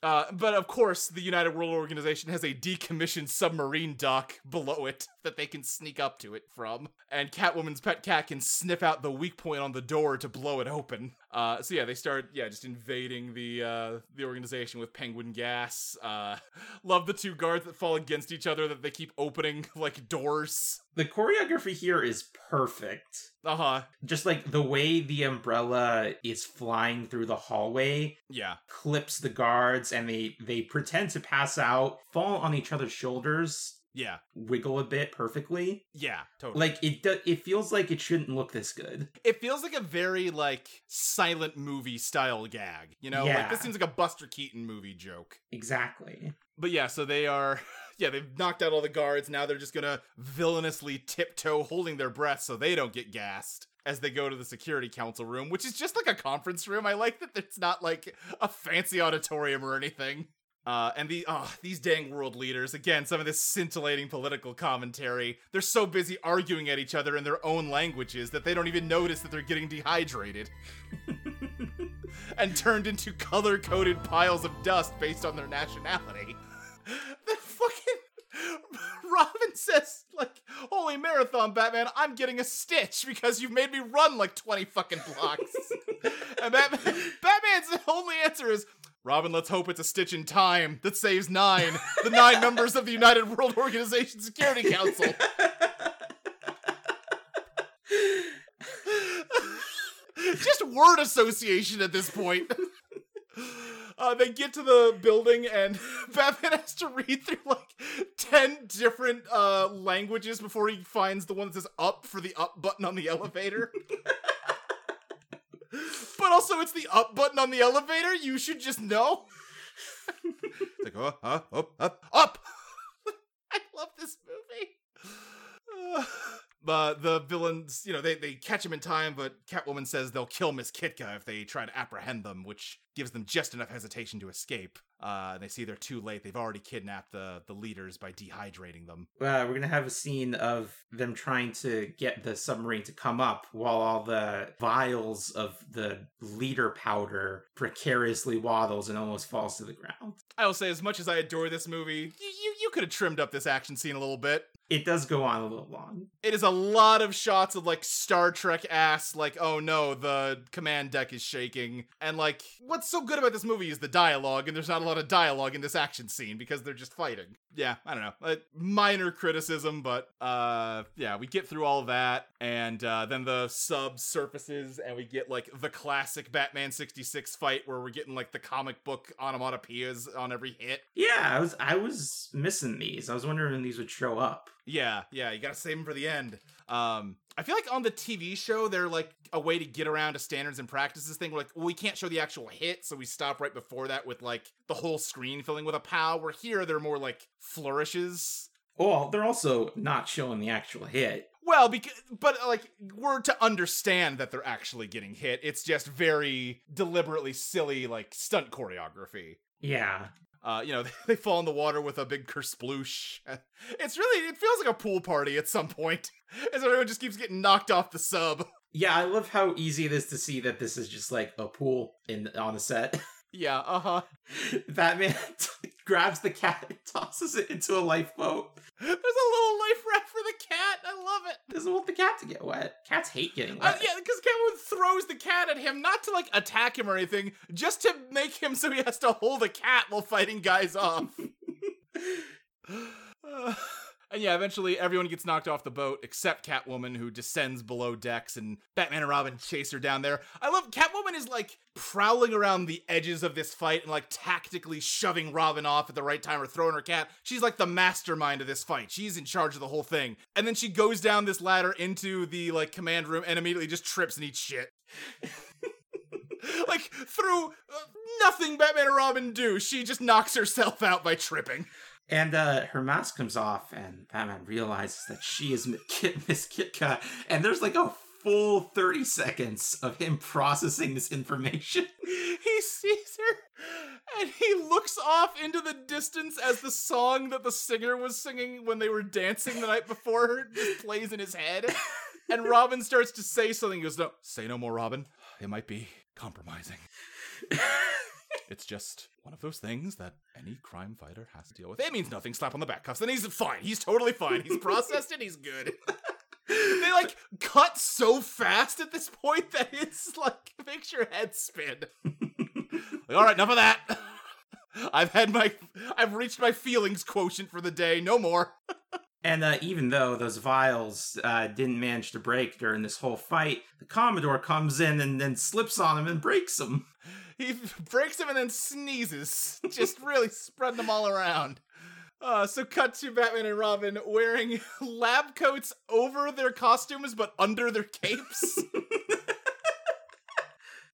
Uh, but of course, the United World Organization has a decommissioned submarine dock below it (laughs) that they can sneak up to it from. And Catwoman's pet cat can sniff out the weak point on the door to blow it open. Uh, so yeah, they start yeah just invading the uh, the organization with penguin gas. Uh, (laughs) love the two guards that fall against each other that they keep opening (laughs) like doors. The choreography here is perfect. Uh huh. Just like the way the umbrella is flying through the hallway Yeah. clips the guards and they they pretend to pass out, fall on each other's shoulders, Yeah. wiggle a bit perfectly. Yeah. Totally. Like it do- it feels like it shouldn't look this good. it feels like a very like silent movie style gag you know like Yeah. this seems like a buster keaton movie joke Exactly. but yeah so they are (laughs) yeah they've knocked out all the guards. Now they're just gonna villainously tiptoe holding their breath so they don't get gassed as they go to the security council room which is just like a conference room. I like that it's not like a fancy auditorium or anything. Uh, and the oh, these dang world leaders again some of this scintillating political commentary. They're so busy arguing at each other in their own languages that they don't even notice that they're getting dehydrated (laughs) and turned into color-coded piles of dust based on their nationality (laughs) fucking (laughs) Robin says, like, holy marathon, Batman, I'm getting a stitch because you've made me run like 20 fucking blocks. (laughs) and Batman, Batman's (laughs) only answer is, Robin, let's hope it's a stitch in time that saves nine, the nine members of the United World Organization Security Council. Just word association at this point. Uh, they get to the building and (laughs) Batman has to read through like 10 different uh, languages before he finds the one that says up for the up button on the elevator. (laughs) but also, it's the up button on the elevator. You should just know. it's like, oh, uh, up, up, up. I love this movie. Uh, the villains, you know, they, they catch him in time, but Catwoman says they'll kill Miss Kitka if they try to apprehend them, which gives them just enough hesitation to escape. Uh, they see they're too late. They've already kidnapped the, the leaders by dehydrating them. Uh, we're gonna have a scene of them trying to get the submarine to come up while all the vials of the leader powder precariously waddles and almost falls to the ground. I will say, as much as I adore this movie, you, you, you could have trimmed up this action scene a little bit. It does go on a little long. It is a lot of shots of like Star Trek ass, like, oh no, the command deck is shaking. And like, what's so good about this movie is the dialogue, and there's not a lot of dialogue in this action scene because they're just fighting. Yeah, I don't know. Uh, minor criticism, but uh, yeah, we get through all that, and uh, then the sub surfaces, and we get like the classic Batman 66 fight where we're getting like the comic book onomatopoeias on every hit. Yeah, I was I was missing these. I was wondering when these would show up. Yeah, yeah, you gotta save them for the end. Um, I feel like on the TV show, they're like a way to get around a standards and practices thing. We're like, well, we can't show the actual hit, so we stop right before that with like the whole screen filling with a pow. Where here, they're more like flourishes. Well, they're also not showing the actual hit. Well, because but like we're to understand that they're actually getting hit. It's just very deliberately silly, like stunt choreography. Yeah. Uh, you know, (laughs) they fall in the water with a big kersploosh. (laughs) It's really, it feels like a pool party at some point, (laughs) as everyone just keeps getting knocked off the sub. Yeah, I love how easy it is to see that this is just like a pool in on the set. Yeah, (laughs) uh huh. Batman (laughs) grabs the cat and tosses it into a lifeboat. There's a little life raft for the cat. I love it. Doesn't want the cat to get wet. Cats hate getting Uh, wet. yeah, because Catwoman throws the cat at him, not to like attack him or anything, just to make him so he has to hold a cat while fighting guys off. Uh, (laughs) (sighs) (sighs) (sighs) and yeah, eventually everyone gets knocked off the boat except Catwoman, who descends below decks, and Batman and Robin chase her down there. I love Catwoman is like prowling around the edges of this fight and like tactically shoving Robin off at the right time or throwing her cat. She's like the mastermind of this fight. She's in charge of the whole thing. And then she goes down this ladder into the like command room and immediately just trips and eats shit. (laughs) like through uh, nothing Batman and Robin do. She just knocks herself out by tripping. And uh, her mask comes off, and Batman realizes that she is (laughs) Miss Kit- Kitka. And there's like a full 30 seconds of him processing this information. (laughs) He sees her and he looks off into the distance as the song that the singer was singing when they were dancing the night before just plays in his head. And Robin starts to say something. He goes, No, say no more, Robin. It might be compromising. (laughs) it's just one of those things that any crime fighter has to deal with. It means nothing. Slap on the back cuffs. Then he's fine. He's totally fine. He's processed and He's good. (laughs) they like cut so fast at this point that it's like makes your head spin. like, all right, enough of that. (laughs) I've had my, I've reached my feelings quotient for the day. No more. (laughs) And uh, even though those vials uh, didn't manage to break during this whole fight, the Commodore comes in and then slips on him and breaks him. He breaks them and then sneezes, (laughs) just really spreading them all around. Uh, so cut to Batman and Robin wearing (laughs) lab coats over their costumes but under their capes.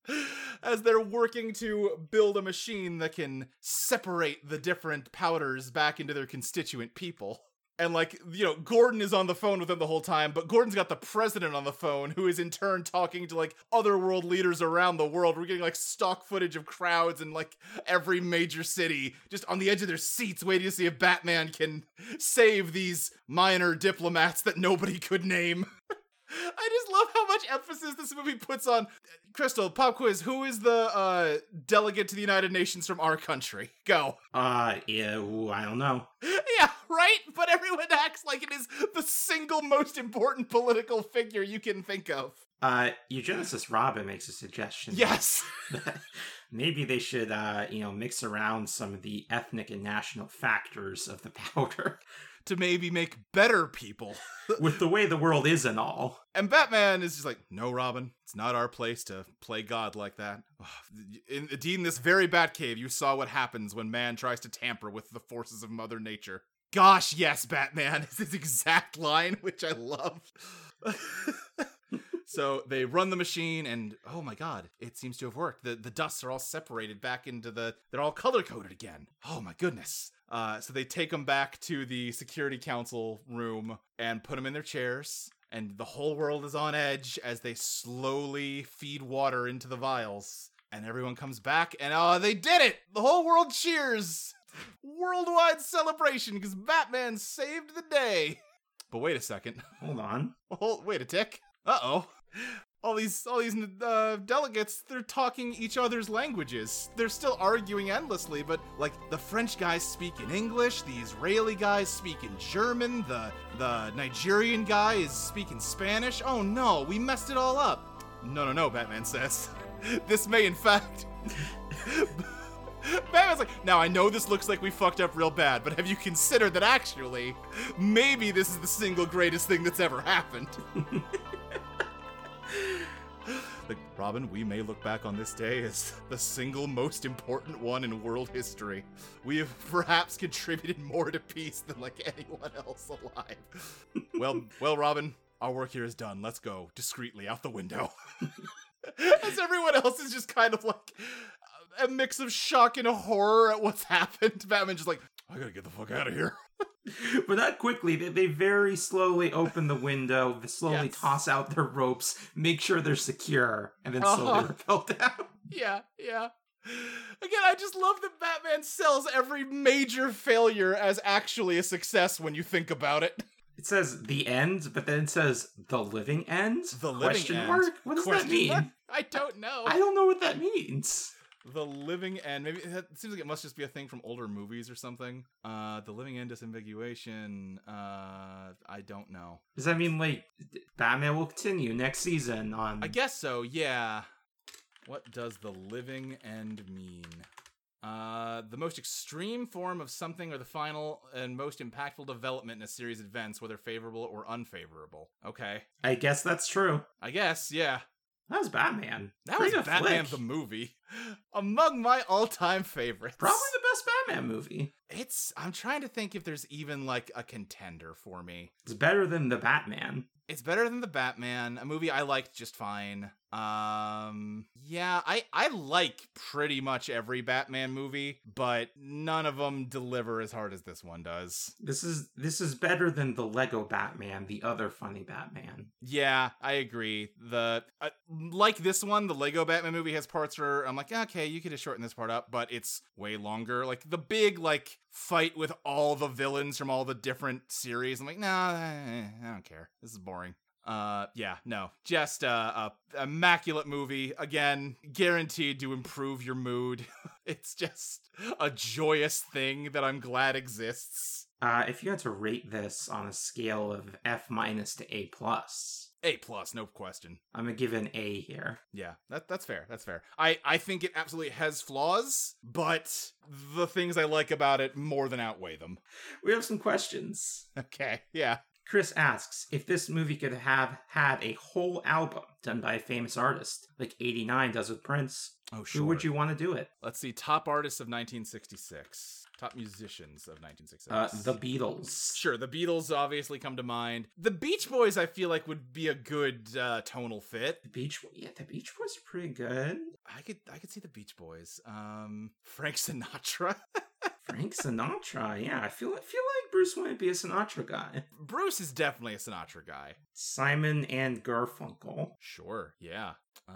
(laughs) As they're working to build a machine that can separate the different powders back into their constituent people. And like, you know, Gordon is on the phone with him the whole time, but Gordon's got the president on the phone who is in turn talking to like other world leaders around the world. We're getting like stock footage of crowds in like every major city just on the edge of their seats waiting to see if Batman can save these minor diplomats that nobody (laughs) could name. (laughs) I just love how much emphasis this movie puts on Crystal, pop quiz, who is the uh delegate to the United Nations from our country? Go. Uh, yeah, ooh, I don't know. (laughs) Yeah, right? But everyone acts like it is the single most important political figure you can think of. Uh, Eugenesis Robin makes a suggestion. Yes. (laughs) (laughs) Maybe they should, uh, you know, mix around some of the ethnic and national factors of the (laughs) powder to maybe make better people. with the way the world is and all. And Batman is just like, no, Robin, it's not our place to play God like that. (sighs) In, indeed, in this very Batcave, you saw what happens when man tries to tamper with the forces of Mother Nature. Gosh, yes, Batman (laughs) This is his exact line, which I love. (laughs) so they run the machine, and oh my god, it seems to have worked. The the dusts are all separated back into the. They're all color coded again. Oh my goodness. Uh, so they take them back to the security council room and put them in their chairs. And the whole world is on edge as they slowly feed water into the vials. And everyone comes back, and oh, they did it! The whole world cheers! Worldwide celebration because Batman saved the day. But wait a second. Hold on. Hold, wait a tick. Uh oh. All these, all these uh, delegates, they're talking each other's languages. They're still arguing endlessly, but like the French guys speak in English, the Israeli guys speak in German, the the Nigerian guy is speaking Spanish. Oh no, we messed it all up. No, no, no, Batman says. (laughs) this may, in fact. (laughs) (laughs) (laughs) Batman's like, now I know this looks like we fucked up real bad, but have you considered that actually, maybe this is the single greatest thing that's ever happened? (laughs) like, Robin, we may look back on this day as the single most important one in world history. We have perhaps contributed more to peace than like anyone else alive. (laughs) well, well, Robin, our work here is done. Let's go discreetly out the window. as everyone else is just kind of like a mix of shock and horror at what's (laughs) happened. Batman just like, I gotta get the fuck out of here. (laughs) but not quickly. They, they very slowly open the window, they slowly Yes. toss out their ropes, make sure they're secure, and then slowly Uh-huh. rappel down. (laughs) yeah, yeah. Again, I just love that Batman sells every major failure as actually a success when you think about it. It says the end, but then it says the living end? The living Question end. mark? What does Question that mean? mark? I don't know. I don't know what that means. The living end. Maybe it seems like it must just be a thing from older movies or something. Uh, the living end disambiguation. Uh, I don't know. Does that mean like Batman will continue next season on I guess so. Yeah. What does the living end mean? Uh, the most extreme form of something or the final and most impactful development in a series of events, whether favorable or unfavorable. Okay. I guess that's true. I guess, yeah. That was Batman. That Pretty was Batman flick. the movie. Among my all-time favorites. Probably the best Batman movie. It's I'm trying to think if there's even like a contender for me. It's better than the Batman. It's better than the Batman, a movie I liked just fine. Um yeah, I I like pretty much every Batman movie, but none of them deliver as hard as this one does. This is this is better than the Lego Batman, the other funny Batman. Yeah, I agree. The uh, like this one, the Lego Batman movie has parts where I'm like, okay, you could have shortened this part up, but it's way longer. Like the big like fight with all the villains from all the different series. I'm like, nah, I don't care. This is boring. Uh, yeah, no, just uh, a immaculate movie. Again, guaranteed to improve your mood. (laughs) it's just a joyous thing that I'm glad exists. Uh, if you had to rate this on a scale of F minus to A plus, A plus, no question. I'm gonna give an A here. Yeah, that that's fair. That's fair. I I think it absolutely has flaws, but the things I like about it more than outweigh them. We have some questions. (laughs) Okay, yeah. Chris asks if this movie could have had a whole album done by a famous artist, like 89 does with Prince. Oh, sure. Who would you want to do it? Let's see. Top artists of 1966. Top musicians of 1966. Uh, the Beatles. Sure, the Beatles obviously come to mind. The Beach Boys, I feel like, would be a good uh, tonal fit. The Beach Yeah, the Beach Boys are pretty good. I could, I could see the Beach Boys. Um, Frank Sinatra. (laughs) Frank Sinatra. Yeah, I feel, I feel like Bruce might be a Sinatra guy. Bruce is definitely a Sinatra guy. Simon and Garfunkel. Sure. Yeah. Uh,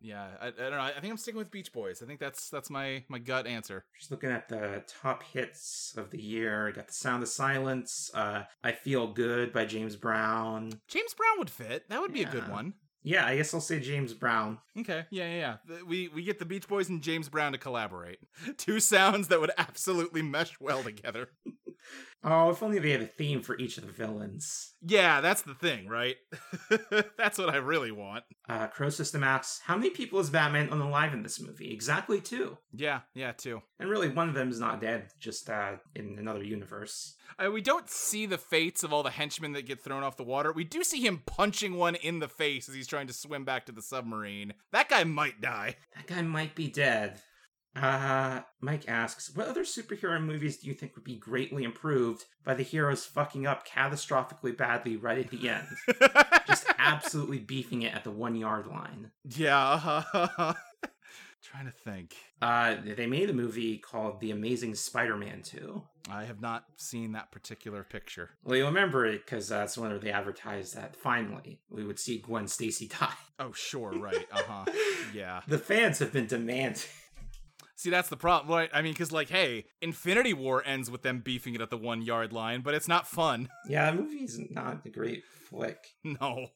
yeah. I, I don't know. I think I'm sticking with Beach Boys. I think that's that's my my gut answer. Just looking at the top hits of the year, I got The Sound of Silence, uh, I Feel Good by James Brown. James Brown would fit. That would be a good one. Yeah, I guess I'll say James Brown. Okay. Yeah, yeah, yeah. We we get the Beach Boys and James Brown to collaborate. (laughs) Two sounds that would absolutely mesh well together. (laughs) Oh, if only they had a theme for each of the villains. Yeah, that's the thing, right? (laughs) that's what I really want. Uh, Crow System asks, how many people is Batman unalive in this movie? Exactly two. Yeah, yeah, two. And really, one of them is not dead, just uh, in another universe. Uh, we don't see the fates of all the henchmen that get thrown off the water. We do see him punching one in the face as he's trying to swim back to the submarine. That guy might die. That guy might be dead. Uh, Mike asks, what other superhero movies do you think would be greatly improved by the heroes fucking up catastrophically badly right at the end? (laughs) Just absolutely beefing it at the one yard line. yeah. (laughs) Trying to think. Uh, they made a movie called The Amazing Spider Man 2. I have not seen that particular picture. Well, you'll remember it because that's when they advertised that finally we would see Gwen Stacy die. Oh, sure, right. (laughs) Uh huh. Yeah. The fans have been demanding. See, that's the problem, right? I mean, because, like, hey, Infinity War ends with them beefing it at the one yard line, but it's not fun. (laughs) Yeah, the movie's not a great flick. No.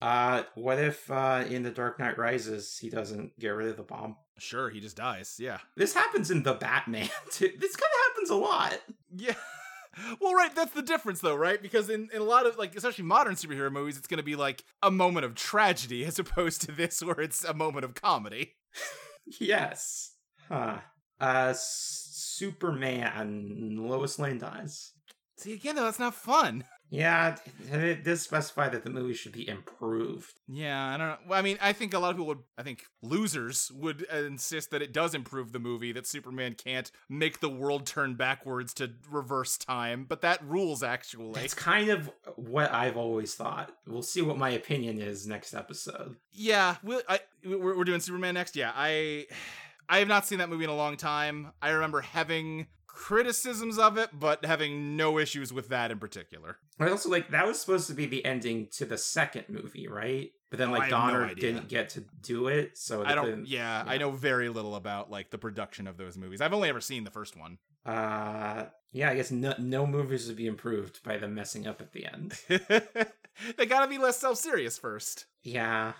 Uh, what if uh, in The Dark Knight Rises he doesn't get rid of the bomb? Sure, he just dies. Yeah. This happens in The Batman (laughs) too. This kind of happens a lot. Yeah. (laughs) Well, right, that's the difference, though, right? Because in, in a lot of, like, especially modern superhero movies, it's going to be like a moment of tragedy as opposed to this where it's a moment of comedy. Yes. Huh. Uh, Superman. Lois Lane dies. See, again, though, that's not fun. Yeah, it, does specify that the movie should be improved. Yeah, I don't know. Well, I mean, I think a lot of people would, I think losers would uh, insist that it does improve the movie, that Superman can't make the world turn backwards to reverse time, but that rules actually. It's kind of what I've always thought. We'll see what my opinion is next episode. Yeah, we'll, I, we're, we're doing Superman next. Yeah, I I have not seen that movie in a long time. I remember having criticisms of it, but having no issues with that in particular. I also, like, that was supposed to be the ending to the second movie, right? But then, like, have no Donner didn't get to do it, so I don't. couldn't- Yeah, I know very little about like the production of those movies. I've only ever seen the first one. Uh, yeah, I guess no, no movies would be improved by them messing up at the end. (laughs) they gotta be less self serious first. Yeah,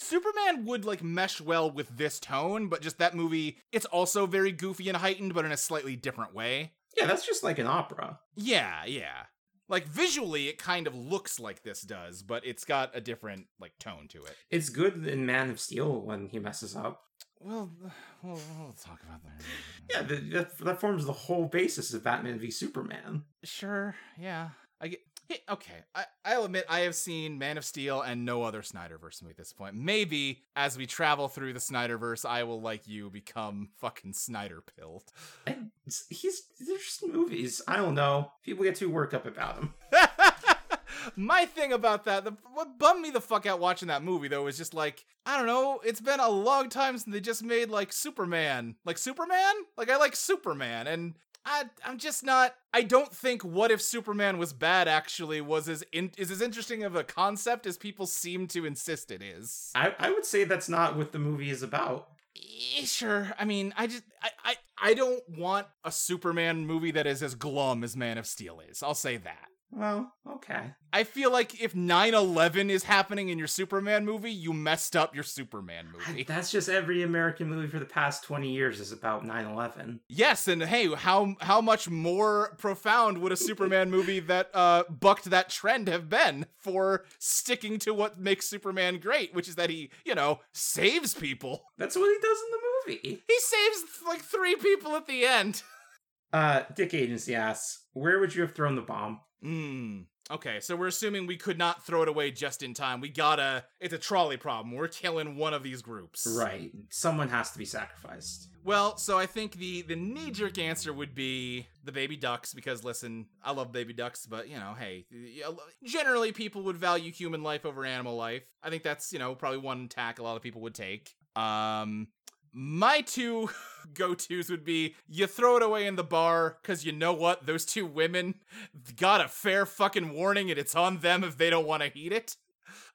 Superman would like mesh well with this tone, but just that movie, it's also very goofy and heightened, but in a slightly different way. yeah, that's just like an opera. Yeah, yeah. Like visually, it kind of looks like this does, but it's got a different like tone to it. It's good in Man of Steel when he messes up. Well, (sighs) we'll, we'll talk about that. Yeah, that, that forms the whole basis of Batman v Superman. Sure. Yeah. I get. Okay, I, I'll admit I have seen Man of Steel and no other Snyderverse movie at this point. Maybe as we travel through the Snyderverse, I will, like you, become fucking Snyder pilled. And he's they're just movies. I don't know. People get too worked up about them. (laughs) My thing about that, the, what bummed me the fuck out watching that movie though, is just like I don't know. It's been a long time since they just made like Superman, like Superman. Like I like Superman, and I I'm just not. I don't think What If Superman Was Bad actually was as in, is as interesting of a concept as people seem to insist it is. I, I would say that's not what the movie is about. Eh, sure. I mean, I just I, I I don't want a Superman movie that is as glum as Man of Steel is. I'll say that. Well, okay. I feel like if 9/11 is happening in your Superman movie, you messed up your Superman movie. That's just every American movie for the past 20 years is about 9/11. Yes, and hey, how how much more profound would a Superman (laughs) movie that uh bucked that trend have been for sticking to what makes Superman great, which is that he, you know, saves people. That's what he does in the movie. He saves like 3 people at the end. Uh, Dick Agency asks, where would you have thrown the bomb? Hmm. Okay, so we're assuming we could not throw it away just in time. We gotta. It's a trolley problem. We're killing one of these groups. Right. Someone has to be sacrificed. Well, so I think the the knee jerk answer would be the baby ducks because listen, I love baby ducks, but you know, hey, generally people would value human life over animal life. I think that's you know probably one tack a lot of people would take. Um, my two (laughs) go tos would be you throw it away in the bar because you know what? Those two women got a fair fucking warning and it's on them if they don't want to heat it.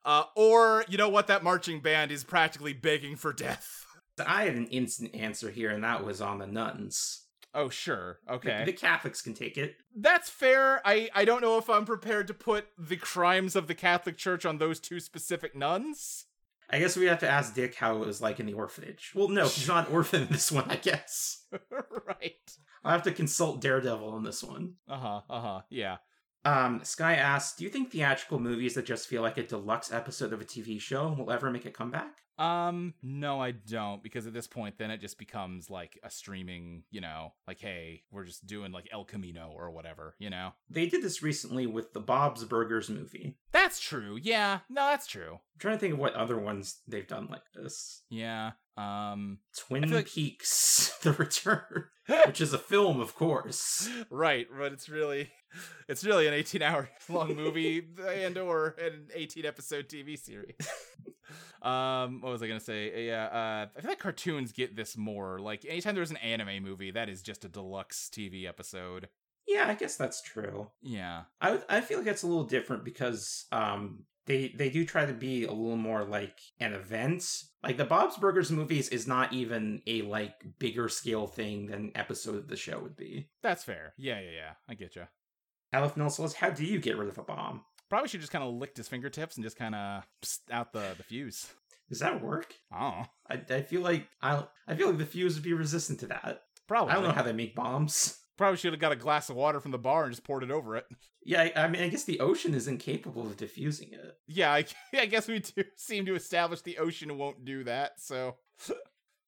Uh, or you know what? That marching band is practically begging for death. I had an instant answer here, and that was on the nuns. Oh, sure. Okay. The, the Catholics can take it. That's fair. I, I don't know if I'm prepared to put the crimes of the Catholic Church on those two specific nuns. I guess we have to ask Dick how it was like in the orphanage. Well, no, he's not an orphan in this one, I guess. (laughs) right. I'll have to consult Daredevil on this one. Uh huh. Uh huh. Yeah. Um, Sky asks, "Do you think theatrical movies that just feel like a deluxe episode of a TV show will ever make a comeback?" Um, no, I don't, because at this point, then it just becomes like a streaming, you know, like, hey, we're just doing like El Camino or whatever, you know? They did this recently with the Bob's Burgers movie. That's true. Yeah. No, that's true. I'm trying to think of what other ones they've done like this. Yeah. Um, Twin like- Peaks: (laughs) The Return, (laughs) which is a film, of course. right, but it's really, (laughs) it's really an 18 hour (laughs) long movie and or an 18 episode TV series. (laughs) um, what was I gonna say? Yeah, uh, I feel like cartoons get this more. Like anytime there's an anime movie, that is just a deluxe TV episode. Yeah, I guess that's true. Yeah. I I feel like it's a little different because um they they do try to be a little more like an event. Like the Bob's Burgers movies is not even a like bigger scale thing than episode of the show would be. That's fair. Yeah, yeah, yeah. I get you. Aleph Nelson says, "How do you get rid of a bomb? Probably should just kind of licked his fingertips and just kind of out the the fuse. Does that work? Oh, I, I feel like I I feel like the fuse would be resistant to that. probably. I don't know how they make bombs. (laughs) Probably should have got a glass of water from the bar and just poured it over it. Yeah, I, I mean, I guess the ocean is incapable of diffusing it. Yeah, I, (laughs) I guess we do (laughs) seem to establish the ocean won't do that. So,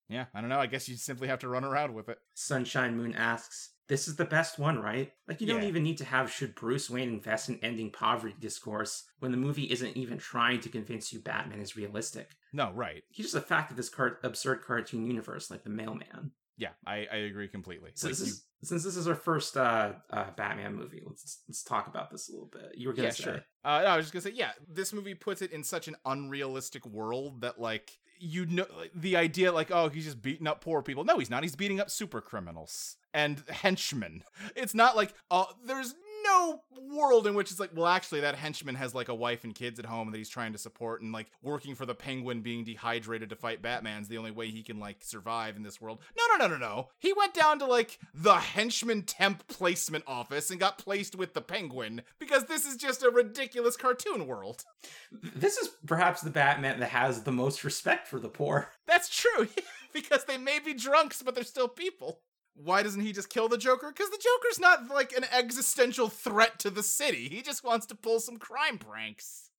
yeah, I don't know. I guess you simply have to run around with it. Sunshine Moon asks, "This is the best one, right? Like you don't even need to have should Bruce Wayne invest in ending poverty discourse when the movie isn't even trying to convince you Batman is realistic. No, right. He's just a fact of this car- absurd cartoon universe, like the Mailman. Yeah, I, I agree completely. So Like, this you- is, since this is our first uh, uh, Batman movie, let's let's talk about this a little bit. You were gonna yeah, say, sure. Uh, no, I was just gonna say, yeah, this movie puts it in such an unrealistic world that, like, you know, the idea, like, oh, he's just beating up poor people. No, he's not. He's beating up super criminals and henchmen. It's not like, uh, there's no world in which it's like, well, actually, that henchman has like a wife and kids at home that he's trying to support, and like working for the Penguin, being dehydrated to fight Batman's the only way he can like survive in this world. No, no, no, no, no. He went down to like the henchman temp placement office and got placed with the Penguin because this is just a ridiculous cartoon world. this is perhaps the Batman that has the most respect for the poor. That's true (laughs) because they may be drunks, but they're still people. Why doesn't he just kill the Joker? Because the Joker's not like an existential threat to the city. He just wants to pull some crime pranks.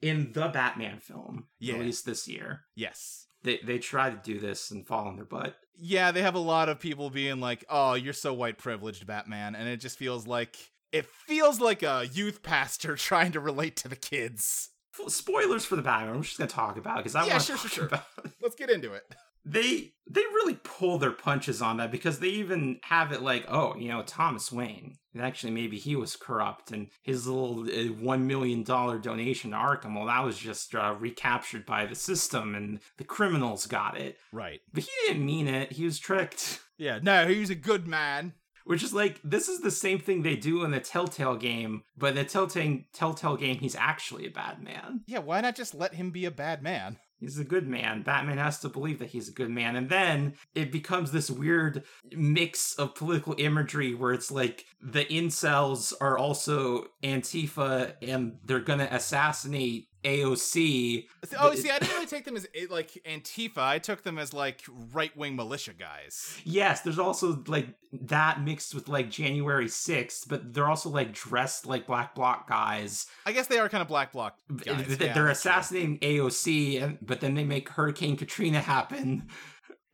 In the Batman film Yeah. released this year, Yes. they they try to do this and fall on their butt. Yeah, they have a lot of people being like, "Oh, you're so white privileged, Batman," and it just feels like It feels like a youth pastor (laughs) trying to relate to the kids. Spoilers for the Batman. I'm just gonna talk about because I Yeah, want sure, to sure, talk sure. about. Let's get into it. They they really pull their punches on that because they even have it like, oh, you know, Thomas Wayne. And actually, maybe he was corrupt, and his little uh, one million dollar donation to Arkham, well, that was just uh, recaptured by the system, and the criminals got it. Right. But he didn't mean it. He was tricked. (laughs) Yeah, no, he was a good man. Which is like this is the same thing they do in the Telltale game, but in the Telltale Telltale game, he's actually a bad man. Yeah, why not just let him be a bad man? He's a good man. Batman has to believe that he's a good man. And then it becomes this weird mix of political imagery where it's like the incels are also Antifa and they're going to assassinate AOC. Oh, see, I (laughs) didn't really take them as eh, like Antifa. I took them as like right wing militia guys. Yes, there's also like that mixed with like January 6th, but they're also like dressed like Black Bloc guys. I guess they are kind of black bloc guys. They're true. assassinating AOC, and, but then they make Hurricane Katrina happen.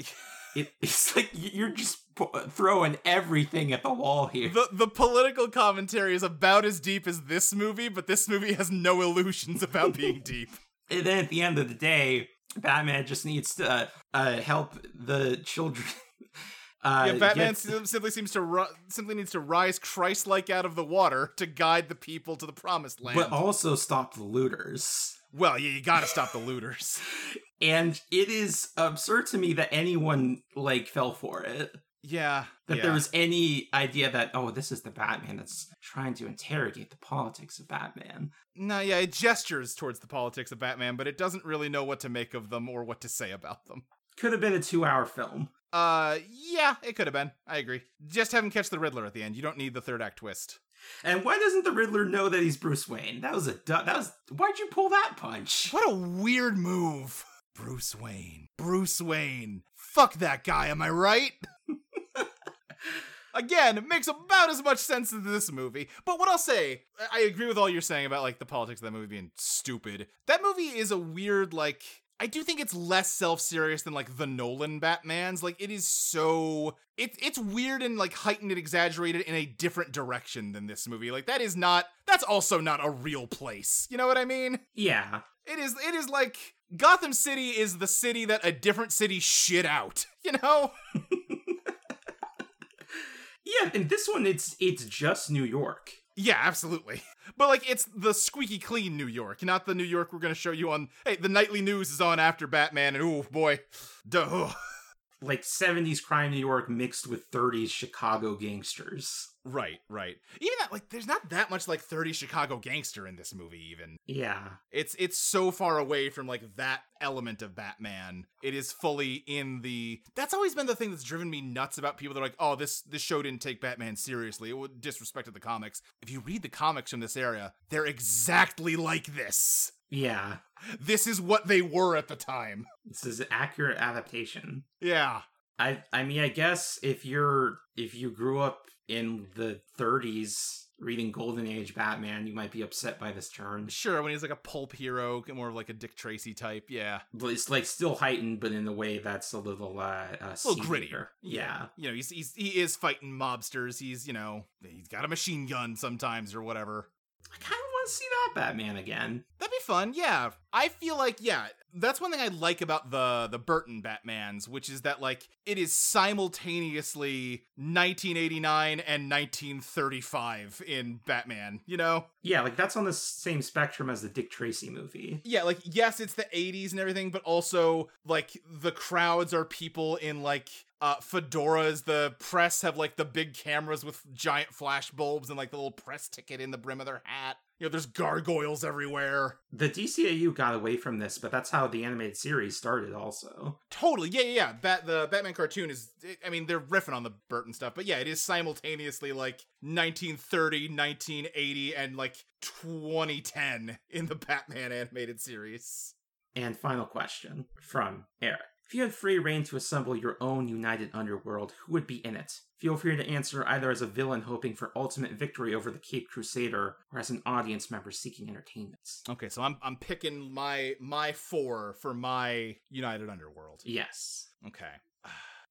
(laughs) It, it's like you're just throwing everything at the wall here. The the political commentary is about as deep as this movie, but this movie has no illusions about being (laughs) deep. And then at the end of the day, Batman just needs to uh, uh, help the children. (laughs) Uh, yeah, Batman get- sim- simply seems to ru- simply needs to rise Christ-like out of the water to guide the people to the promised land. but also stop the looters. well, yeah, you got to stop the looters. (laughs) And it is absurd to me that anyone like fell for it. Yeah, That yeah. there was any idea that oh, this is the Batman that's trying to interrogate the politics of Batman. No, yeah, it gestures towards the politics of Batman, but it doesn't really know what to make of them or what to say about them. Could have been a two-hour film. Uh, yeah, it could have been. I agree. Just have him catch the Riddler at the end. You don't need the third act twist. And why doesn't the Riddler know that he's Bruce Wayne? That was a du- that was why'd you pull that punch? What a weird move. Bruce Wayne. Bruce Wayne. Fuck that guy, am I right? (laughs) Again, it makes about as much sense as this movie. But what I'll say, I agree with all you're saying about like the politics of that movie being stupid. That movie is a weird, like, I do think it's less self-serious than like the Nolan Batmans. Like it is so it's it's weird and like heightened and exaggerated in a different direction than this movie. Like that is not that's also not a real place. You know what I mean? Yeah. It is it is like Gotham City is the city that a different city shit out. (laughs) You know? Yeah, and this one it's it's just New York. Yeah, absolutely. (laughs) But like it's the squeaky clean New York, not the New York we're gonna show you on hey, the nightly news is on after Batman and oh boy. (sighs) Duh. (laughs) Like 70s crime New York mixed with 30s Chicago gangsters. Right, right. Even that like there's not that much like 30 Chicago gangster in this movie even. Yeah. It's it's so far away from like that element of Batman. It is fully in the That's always been the thing that's driven me nuts about people that are like, "Oh, this this show didn't take Batman seriously. It would disrespected the comics." If you read the comics from this area, they're exactly like this. Yeah. This is what they were at the time. This is an accurate adaptation. Yeah. I I mean I guess if you're if you grew up in the 30s reading Golden Age Batman, you might be upset by this turn. Sure, when he's like a pulp hero, more of like a Dick Tracy type. Yeah. But it's like still heightened, but in a way that's a little uh, uh A little grittier. Yeah. You know, he's, he's he is fighting mobsters. He's, you know, he's got a machine gun sometimes or whatever. I kind of want to see that Batman again. That'd be fun. Yeah. I feel like yeah, that's one thing I like about the the Burton Batmans, which is that like it is simultaneously 1989 and 1935 in Batman, you know? Yeah, like that's on the same spectrum as the Dick Tracy movie. Yeah, like yes, it's the 80s and everything, but also like the crowds are people in like uh fedoras, the press have like the big cameras with giant flash bulbs and like the little press ticket in the brim of their hat. You know, there's gargoyles everywhere. The DCAU got away from this, but that's how the animated series started also. Totally. Yeah, yeah, yeah. Bat the Batman cartoon is I mean, they're riffing on the Burton stuff, but yeah, it is simultaneously like 1930, 1980 and like 2010 in the (laughs) Batman animated series. And final question from Eric. If you had free rein to assemble your own united underworld, who would be in it? Feel free to answer either as a villain hoping for ultimate victory over the Cape Crusader, or as an audience member seeking entertainment. Okay, so I'm I'm picking my my four for my United Underworld. Yes. Okay.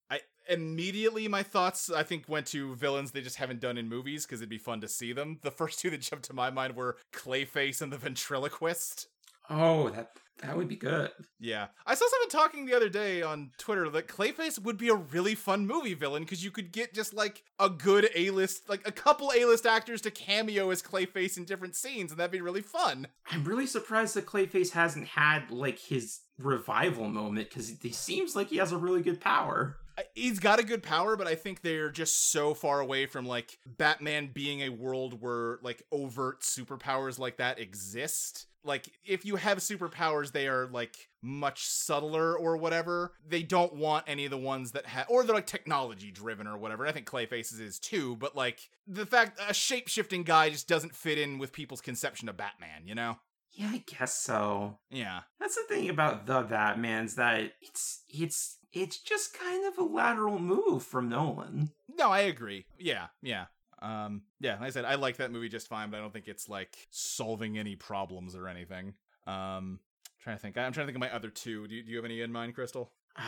I immediately my thoughts I think went to villains they just haven't done in movies because it'd be fun to see them. The first two that jumped to my mind were Clayface and the Ventriloquist. Oh, that that would be good. Yeah. I saw someone talking the other day on Twitter that Clayface would be a really fun movie villain because you could get just like a good A list, like a couple A list actors to cameo as Clayface in different scenes, and that'd be really fun. I'm really surprised that Clayface hasn't had like his revival moment because he seems like he has a really good power. He's got a good power, but I think they're just so far away from like Batman being a world where like overt superpowers like that exist. Like if you have superpowers, they are like much subtler or whatever. They don't want any of the ones that have, or they're like technology driven or whatever. I think Clayface's is too, but like the fact a shape shifting guy just doesn't fit in with people's conception of Batman, you know? Yeah, I guess so. Yeah. That's the thing about the Batman's that it's it's it's just kind of a lateral move from Nolan. No, I agree. Yeah, yeah. Um, yeah, like I said, I like that movie just fine, but I don't think it's like solving any problems or anything. Um, trying to think. I'm trying to think of my other two. Do you, do you have any in mind, Crystal? Uh,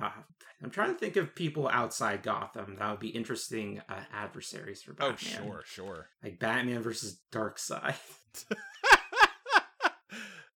(sighs) I'm trying to think of people outside Gotham that would be interesting uh, adversaries for Batman. Oh, sure, sure. Like Batman versus Darkseid. (laughs)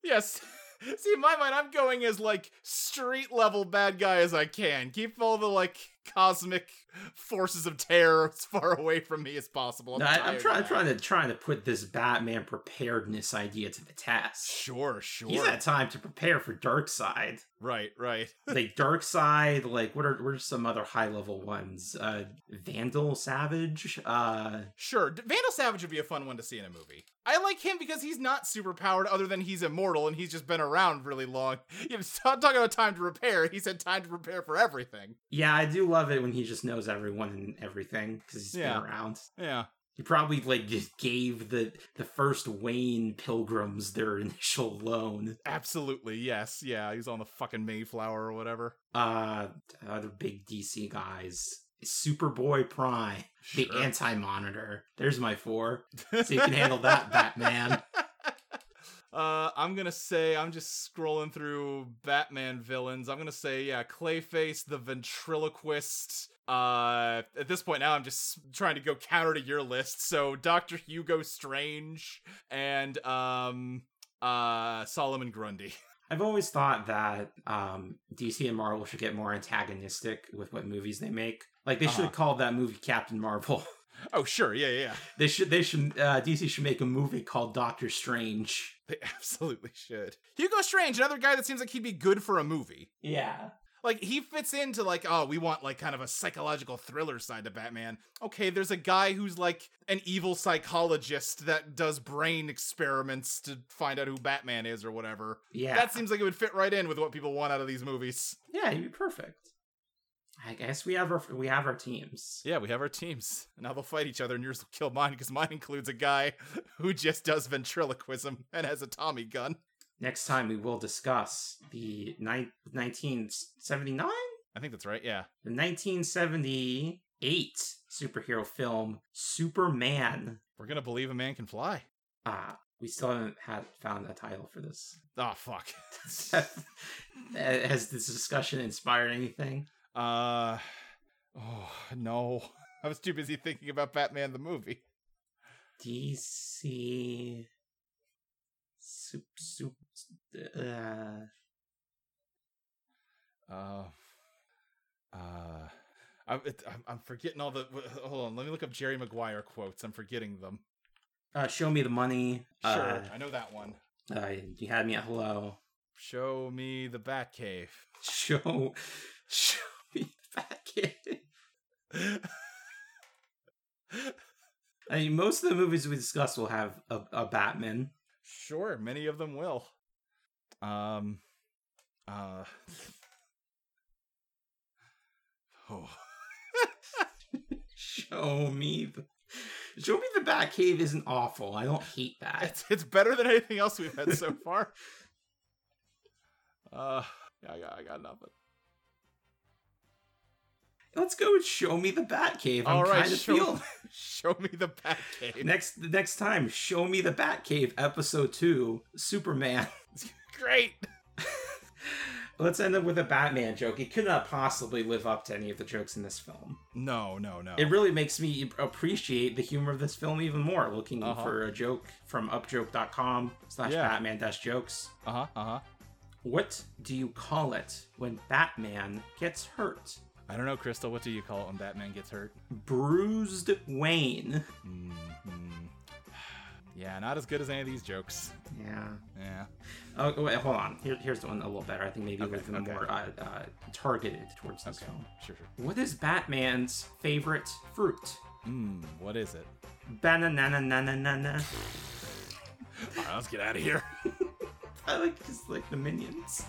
yes. (laughs) See, in my mind, I'm going as like street level bad guy as I can. Keep all the like cosmic forces of terror as far away from me as possible. I'm, No, I, I'm trying trying to trying to put this Batman preparedness idea to the test. Sure, sure. He's had time to prepare for Darkseid. Right, right. (laughs) like Darkseid, like what are what are some other high level ones? Uh Vandal Savage, uh Sure, Vandal Savage would be a fun one to see in a movie. I like him because he's not super powered, other than he's immortal and he's just been around really long. (laughs) You know, talk- talking about time to repair. He's had time to prepare for everything. yeah, I do love it when he just knows everyone and everything because he's Yeah. been around. Yeah, He probably like just gave the the first Wayne pilgrims their (laughs) initial loan. absolutely. Yes, yeah. He's on the fucking Mayflower or whatever. Uh other big DC guys. Superboy Prime, the anti monitor. There's my four. (laughs) So you can handle that, Batman. (laughs) Uh, I'm gonna say I'm just scrolling through Batman villains. I'm gonna say yeah, Clayface, the ventriloquist. Uh, at this point now, I'm just trying to go counter to your list. So Doctor Hugo Strange and um uh Solomon Grundy. (laughs) I've always thought that um, DC and Marvel should get more antagonistic with what movies they make. Like they should Uh-huh. have called that movie Captain Marvel. (laughs) Oh sure, yeah, yeah. they should. They should. Uh, DC should make a movie called Doctor Strange. They (laughs) absolutely should. Hugo Strange, another guy that seems like he'd be good for a movie. Yeah. like he fits into like oh we want like kind of a psychological thriller side to batman okay there's a guy who's like an evil psychologist that does brain experiments to find out who batman is or whatever Yeah. that seems like it would fit right in with what people want out of these movies yeah. He'd be perfect. I guess we have our we have our teams. yeah we have our teams now they'll fight each other and yours will kill mine because mine includes a guy (laughs) who just does ventriloquism and has a tommy gun Next time we will discuss the ni- 1979, i think that's right yeah the 1978 superhero film Superman. we're gonna believe a man can fly Ah, we still haven't had found a title for this. oh fuck (laughs) Has this discussion inspired anything? Uh oh no. (laughs) I was too busy thinking about Batman the movie. DC. Sup, sup, uh, Uh uh I'm, it, I'm I'm forgetting all the. Hold on, let me look up Jerry Maguire quotes. I'm forgetting them. uh, show me the money. Sure, I know that one. Uh, uh, you had me at hello. Show me the Batcave. (laughs) Show, show me back in. (laughs) I mean, most of the movies we discuss will have a, a Batman. sure, many of them will. Um, uh, (laughs) oh, (laughs) Show me the. Show me the Batcave isn't awful. I don't hate that. it's it's better than anything else we've had so far. Uh, yeah, I got I got nothing. Let's go and Show Me the Batcave. I'm All right, kind of show, feeling (laughs) show me the Batcave. next next time. Show Me the Batcave, episode two, Superman. (laughs) Great. (laughs) let's end up with a Batman joke. It could not possibly live up to any of the jokes in this film. No, no, no. It really makes me appreciate the humor of this film even more. Looking Uh-huh. for a joke from upjoke.com slash Batman dash jokes. uh huh, uh huh. What do you call it when Batman gets hurt? I don't know, Crystal. What do you call it when Batman gets hurt? Bruised Wayne. Mm, (sighs) Yeah, not as good as any of these jokes. Yeah. Yeah. Oh, wait, hold on. Here, here's the one a little better. I think maybe Okay, little bit okay. more uh, uh, targeted towards this Okay. film. Sure, sure. What is Batman's favorite fruit? Hmm. What is it? Banana na na na na na. All right, let's get out of here. (laughs) I like just like the minions.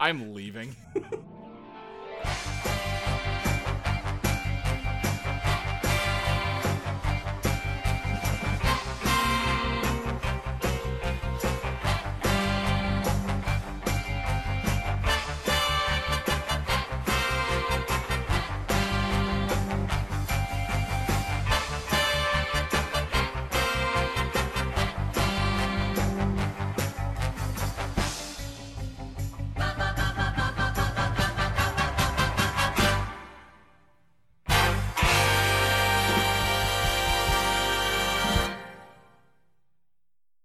I'm leaving. (laughs)